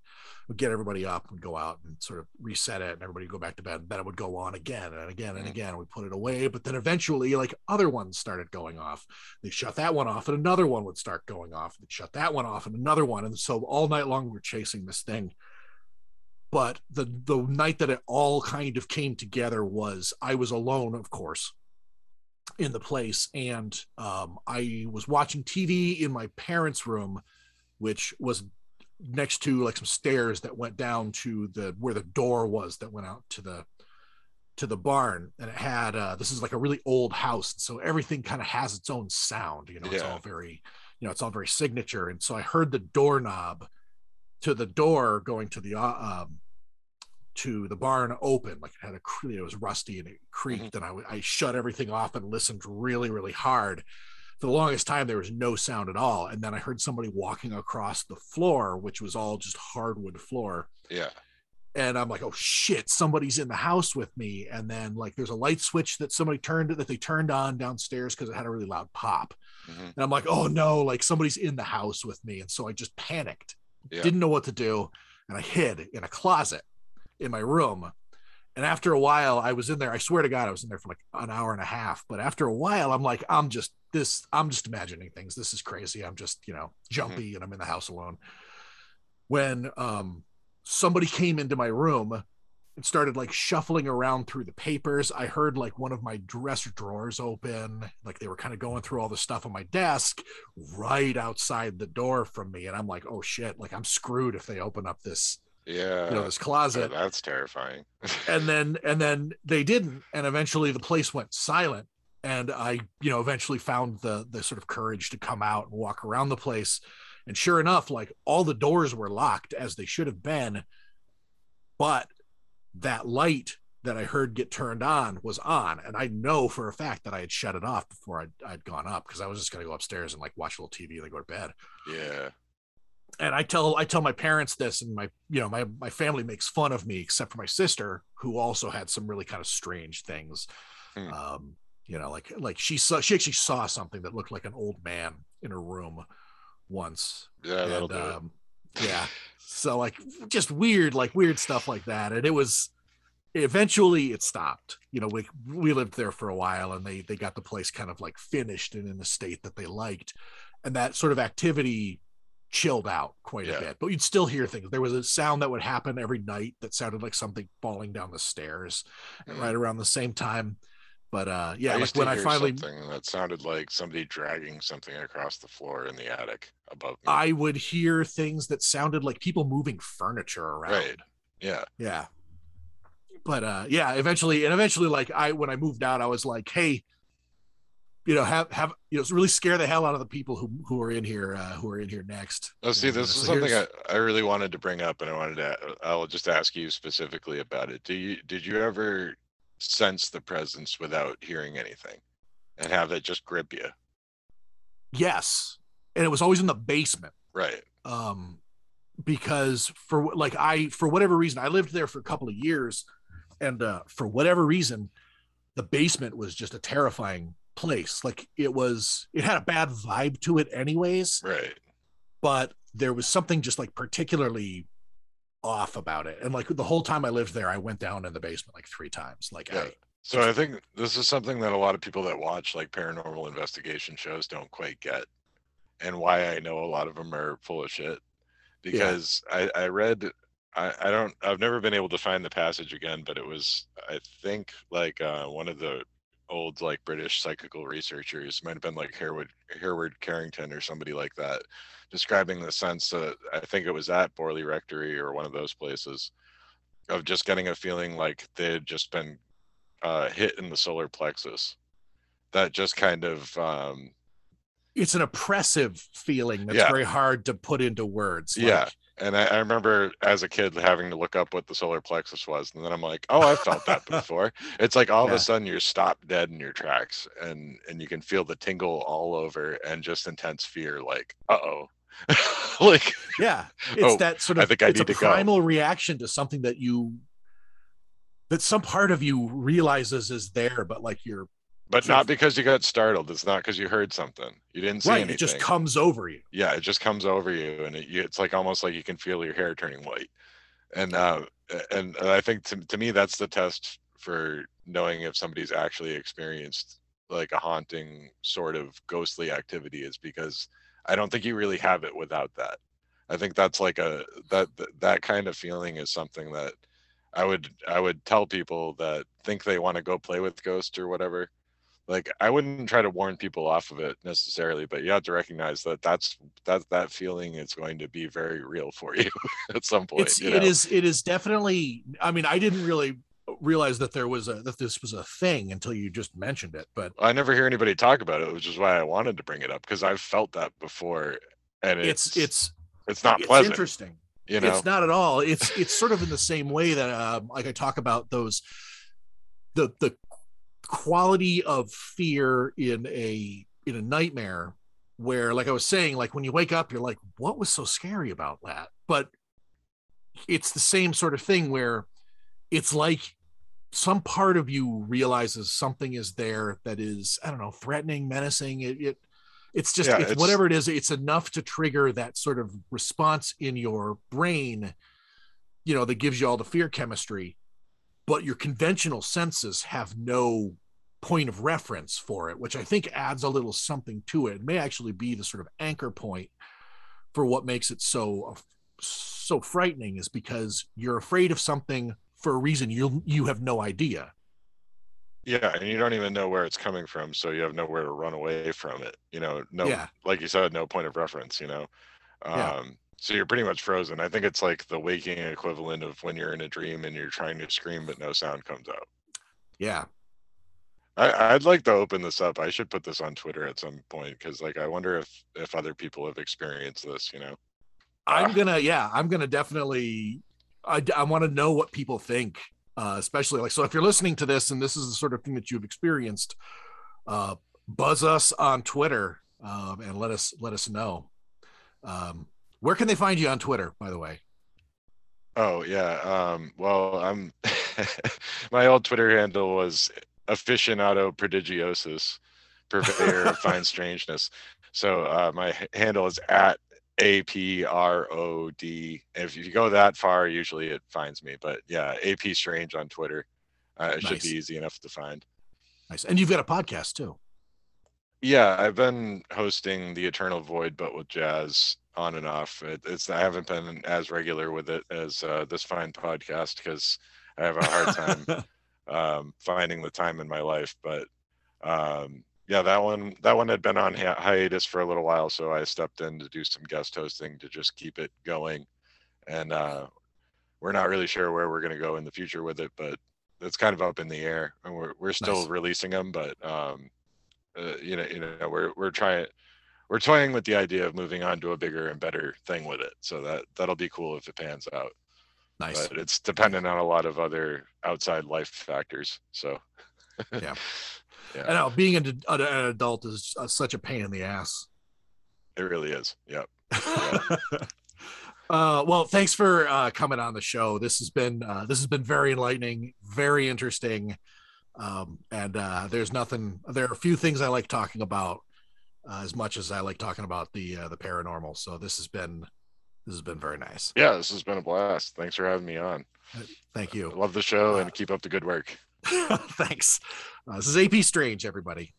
Speaker 1: would get everybody up and go out and sort of reset it and everybody would go back to bed. And then it would go on again and again and again. We put it away but then eventually like other ones started going off. They shut that one off and another one would start going off. They shut that one off and another one. And so all night long we we're chasing this thing. But the the night that it all kind of came together was i was alone of course in the place and um, i was watching tv in my parents room which was next to like some stairs that went down to the where the door was that went out to the to the barn and it had uh this is like a really old house so everything kind of has its own sound you know it's all very you know it's all very signature and so i heard the doorknob to the door going to the uh, um to the barn open like it had a it was rusty and it creaked and I, I shut everything off and listened really really hard for the longest time there was no sound at all and then i heard somebody walking across the floor which was all just hardwood floor
Speaker 2: yeah.
Speaker 1: and I'm like, oh shit, somebody's in the house with me. And then like there's a light switch that somebody turned that they turned on downstairs because it had a really loud pop.
Speaker 2: Mhm.
Speaker 1: And I'm like, oh no, like somebody's in the house with me. And so I just panicked,
Speaker 2: Yeah.
Speaker 1: didn't know what to do, and I hid in a closet in my room. And after a while, I was in there. I swear to God, I was in there for like an hour and a half. But after a while, I'm like, I'm just this I'm just imagining things. This is crazy. I'm just, you know, jumpy and I'm in the house alone. When um somebody came into my room and started like shuffling around through the papers, I heard like one of my dresser drawers open, like they were kind of going through all the stuff on my desk right outside the door from me and I'm like, "Oh shit, like I'm screwed if they open up this
Speaker 2: Yeah.
Speaker 1: you know this
Speaker 2: Yeah,
Speaker 1: closet
Speaker 2: that's terrifying.
Speaker 1: and then and then they didn't. And eventually the place went silent. And i you know eventually found the the sort of courage to come out and walk around the place. And sure enough like all the doors were locked as they should have been. But that light that i heard get turned on was on. And i know for a fact that i had shut it off before i'd, I'd gone up because i was just going to go upstairs and like watch a little tv and then go to bed.
Speaker 2: Yeah.
Speaker 1: And I tell I tell my parents this, and my you know my my family makes fun of me, except for my sister, who also had some really kind of strange things.
Speaker 2: Hmm.
Speaker 1: Um, you know, like like she saw she actually saw something that looked like an old man in her room once.
Speaker 2: Yeah, that'll
Speaker 1: and
Speaker 2: do it.
Speaker 1: um, yeah, so like just weird, like weird stuff like that, and it was eventually it stopped. You know, we we lived there for a while, and they they got the place kind of like finished and in a state that they liked, and that sort of activity chilled out quite
Speaker 2: Yeah.
Speaker 1: a bit. But you'd still hear things. There was a sound that would happen every night that sounded like something falling down the stairs,
Speaker 2: Mm.
Speaker 1: right around the same time. But uh, yeah,
Speaker 2: I
Speaker 1: like when I finally
Speaker 2: something that sounded like somebody dragging something across the floor in the attic above me.
Speaker 1: I would hear things that sounded like people moving furniture around.
Speaker 2: Right. yeah.
Speaker 1: Yeah. But uh yeah, eventually and eventually like I when I moved out, I was like, hey, you know, have have you know, really scare the hell out of the people who who are in here, uh who are in here next.
Speaker 2: Oh, see,
Speaker 1: uh,
Speaker 2: this is
Speaker 1: so
Speaker 2: something I, I really wanted to bring up, and I wanted to. I'll just ask you specifically about it. Do you did you ever sense the presence without hearing anything, and have it just grip you?
Speaker 1: yes. And it was always in the basement.
Speaker 2: Right.
Speaker 1: um because for like i for whatever reason i lived there for a couple of years and uh for whatever reason the basement was just a terrifying place like it was it had a bad vibe to it anyways
Speaker 2: Right.
Speaker 1: but there was something just like particularly off about it and like the whole time i lived there i went down in the basement like three times like
Speaker 2: Yeah.
Speaker 1: I,
Speaker 2: So I think this is something that a lot of people that watch like paranormal investigation shows don't quite get, and why I know a lot of them are full of shit. Because I, I read, I, I don't, I've never been able to find the passage again, but it was, I think, like uh, one of the old like British psychical researchers, might have been like Hereward Hereward Carrington or somebody like that, describing the sense that I think it was at Borley Rectory or one of those places, of just getting a feeling like they had just been uh, hit in the solar plexus. That just kind of um,
Speaker 1: it's an oppressive feeling that's
Speaker 2: Yeah.
Speaker 1: very hard to put into words
Speaker 2: Yeah. And I, I remember as a kid having to look up what the solar plexus was, and then I'm like, oh, I've felt that before. It's like all of a sudden you're stopped dead in your tracks, and and you can feel the tingle all over, and just intense fear, like, uh oh, like
Speaker 1: Yeah, it's
Speaker 2: Oh,
Speaker 1: that sort of I
Speaker 2: think I
Speaker 1: it's a
Speaker 2: need to go.
Speaker 1: primal reaction to something that you that some part of you realizes is there, but like you're
Speaker 2: but not because you got startled. It's not because you heard something. You didn't see
Speaker 1: right.
Speaker 2: anything.
Speaker 1: It just comes over you.
Speaker 2: yeah it just comes over you and it, you, it's like almost like you can feel your hair turning white and uh and, and i think to, to me that's the test for knowing if somebody's actually experienced like a haunting sort of ghostly activity is because i don't think you really have it without that i think that's like a that that- that kind of feeling is something that i would i would tell people that think they want to go play with ghosts or whatever like i wouldn't try to warn people off of it necessarily but you have to recognize that that's that that feeling is going to be very real for you at some point
Speaker 1: It's
Speaker 2: you
Speaker 1: it
Speaker 2: know?
Speaker 1: is it is definitely. I mean, I didn't really realize that there was a that this was a thing until you just mentioned it. But
Speaker 2: i never hear anybody talk about it which is why i wanted to bring it up because i've felt that before and it's
Speaker 1: it's it's
Speaker 2: it's not
Speaker 1: it's
Speaker 2: pleasant
Speaker 1: interesting.
Speaker 2: you know
Speaker 1: It's not at all. It's it's sort of in the same way that um, like I talk about those the the quality of fear in a in a nightmare where like I was saying like when you wake up you're like what was so scary about that? But it's the same sort of thing where it's like some part of you realizes something is there that is I don't know threatening menacing. It, it it's just
Speaker 2: Yeah,
Speaker 1: it's,
Speaker 2: it's-
Speaker 1: whatever it is it's enough to trigger that sort of response in your brain you know that gives you all the fear chemistry but your conventional senses have no point of reference for it, which I think adds a little something to it. It may actually be the sort of anchor point for what makes it so so frightening is because you're afraid of something for a reason you you have no idea.
Speaker 2: Yeah, and you don't even know where it's coming from, so you have nowhere to run away from it. You know, no,
Speaker 1: Yeah.
Speaker 2: like you said, no point of reference. You know, um,
Speaker 1: Yeah.
Speaker 2: So you're pretty much frozen. I think it's like the waking equivalent of when you're in a dream and you're trying to scream but no sound comes out.
Speaker 1: Yeah.
Speaker 2: I, I'd like to open this up. I should put this on Twitter at some point because, like, I wonder if if other people have experienced this. You know,
Speaker 1: I'm
Speaker 2: Ah.
Speaker 1: gonna, yeah, I'm gonna definitely. I, I want to know what people think, uh, especially like so. If you're listening to this and this is the sort of thing that you've experienced, uh, buzz us on Twitter um, and let us let us know. Um, where can they find you on Twitter, by the way?
Speaker 2: Oh yeah. Um, well, I'm my old Twitter handle was aficionado prodigiosus, purveyor of fine strangeness. So uh, my handle is at a p r o d. If you go that far, usually it finds me. But yeah, ap strange on Twitter. Uh, it should be easy enough to find.
Speaker 1: Nice, and you've got a podcast too.
Speaker 2: Yeah, I've been hosting the Eternal Void, but with jazz on and off. It, it's I haven't been as regular with it as uh, this fine podcast because I have a hard time um, finding the time in my life. But um, yeah, that one that one had been on hi- hiatus for a little while, so I stepped in to do some guest hosting to just keep it going. And uh, we're not really sure where we're going to go in the future with it, but it's kind of up in the air, and we're we're still
Speaker 1: Nice.
Speaker 2: releasing them, but um, uh, you know, you know, we're we're trying. We're toying with the idea of moving on to a bigger and better thing with it, so that that'll be cool if it pans out
Speaker 1: nice.
Speaker 2: but it's dependent on a lot of other outside life factors. So,
Speaker 1: Yeah.
Speaker 2: yeah,
Speaker 1: I know being an, an adult is uh, such a pain in the ass.
Speaker 2: it really is. Yep.
Speaker 1: uh, well, thanks for uh, coming on the show. This has been uh, this has been very enlightening, very interesting, um, and uh, there's nothing. There are a few things I like talking about uh, as much as I like talking about the uh, the paranormal. So this has been this has been very nice.
Speaker 2: Yeah, this has been a blast. Thanks for having me on.
Speaker 1: Thank you.
Speaker 2: Love the show
Speaker 1: Uh,
Speaker 2: and keep up the good work.
Speaker 1: Thanks. Uh, this is AP Strange, everybody.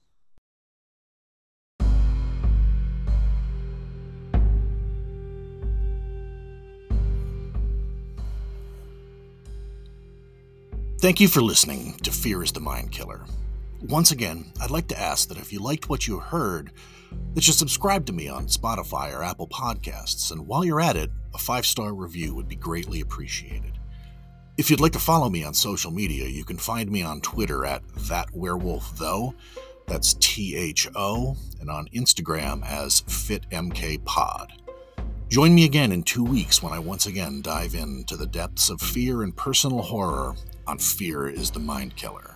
Speaker 1: Thank you for listening to Fear is the Mind Killer. Once again, I'd like to ask that if you liked what you heard, that you subscribe to me on Spotify or Apple Podcasts, and while you're at it, a five star review would be greatly appreciated. If you'd like to follow me on social media, you can find me on Twitter at that werewolf though. That's T H O, and on Instagram as FitMKPod. Join me again in two weeks when I once again dive into the depths of fear and personal horror on Fear is the Mind Killer.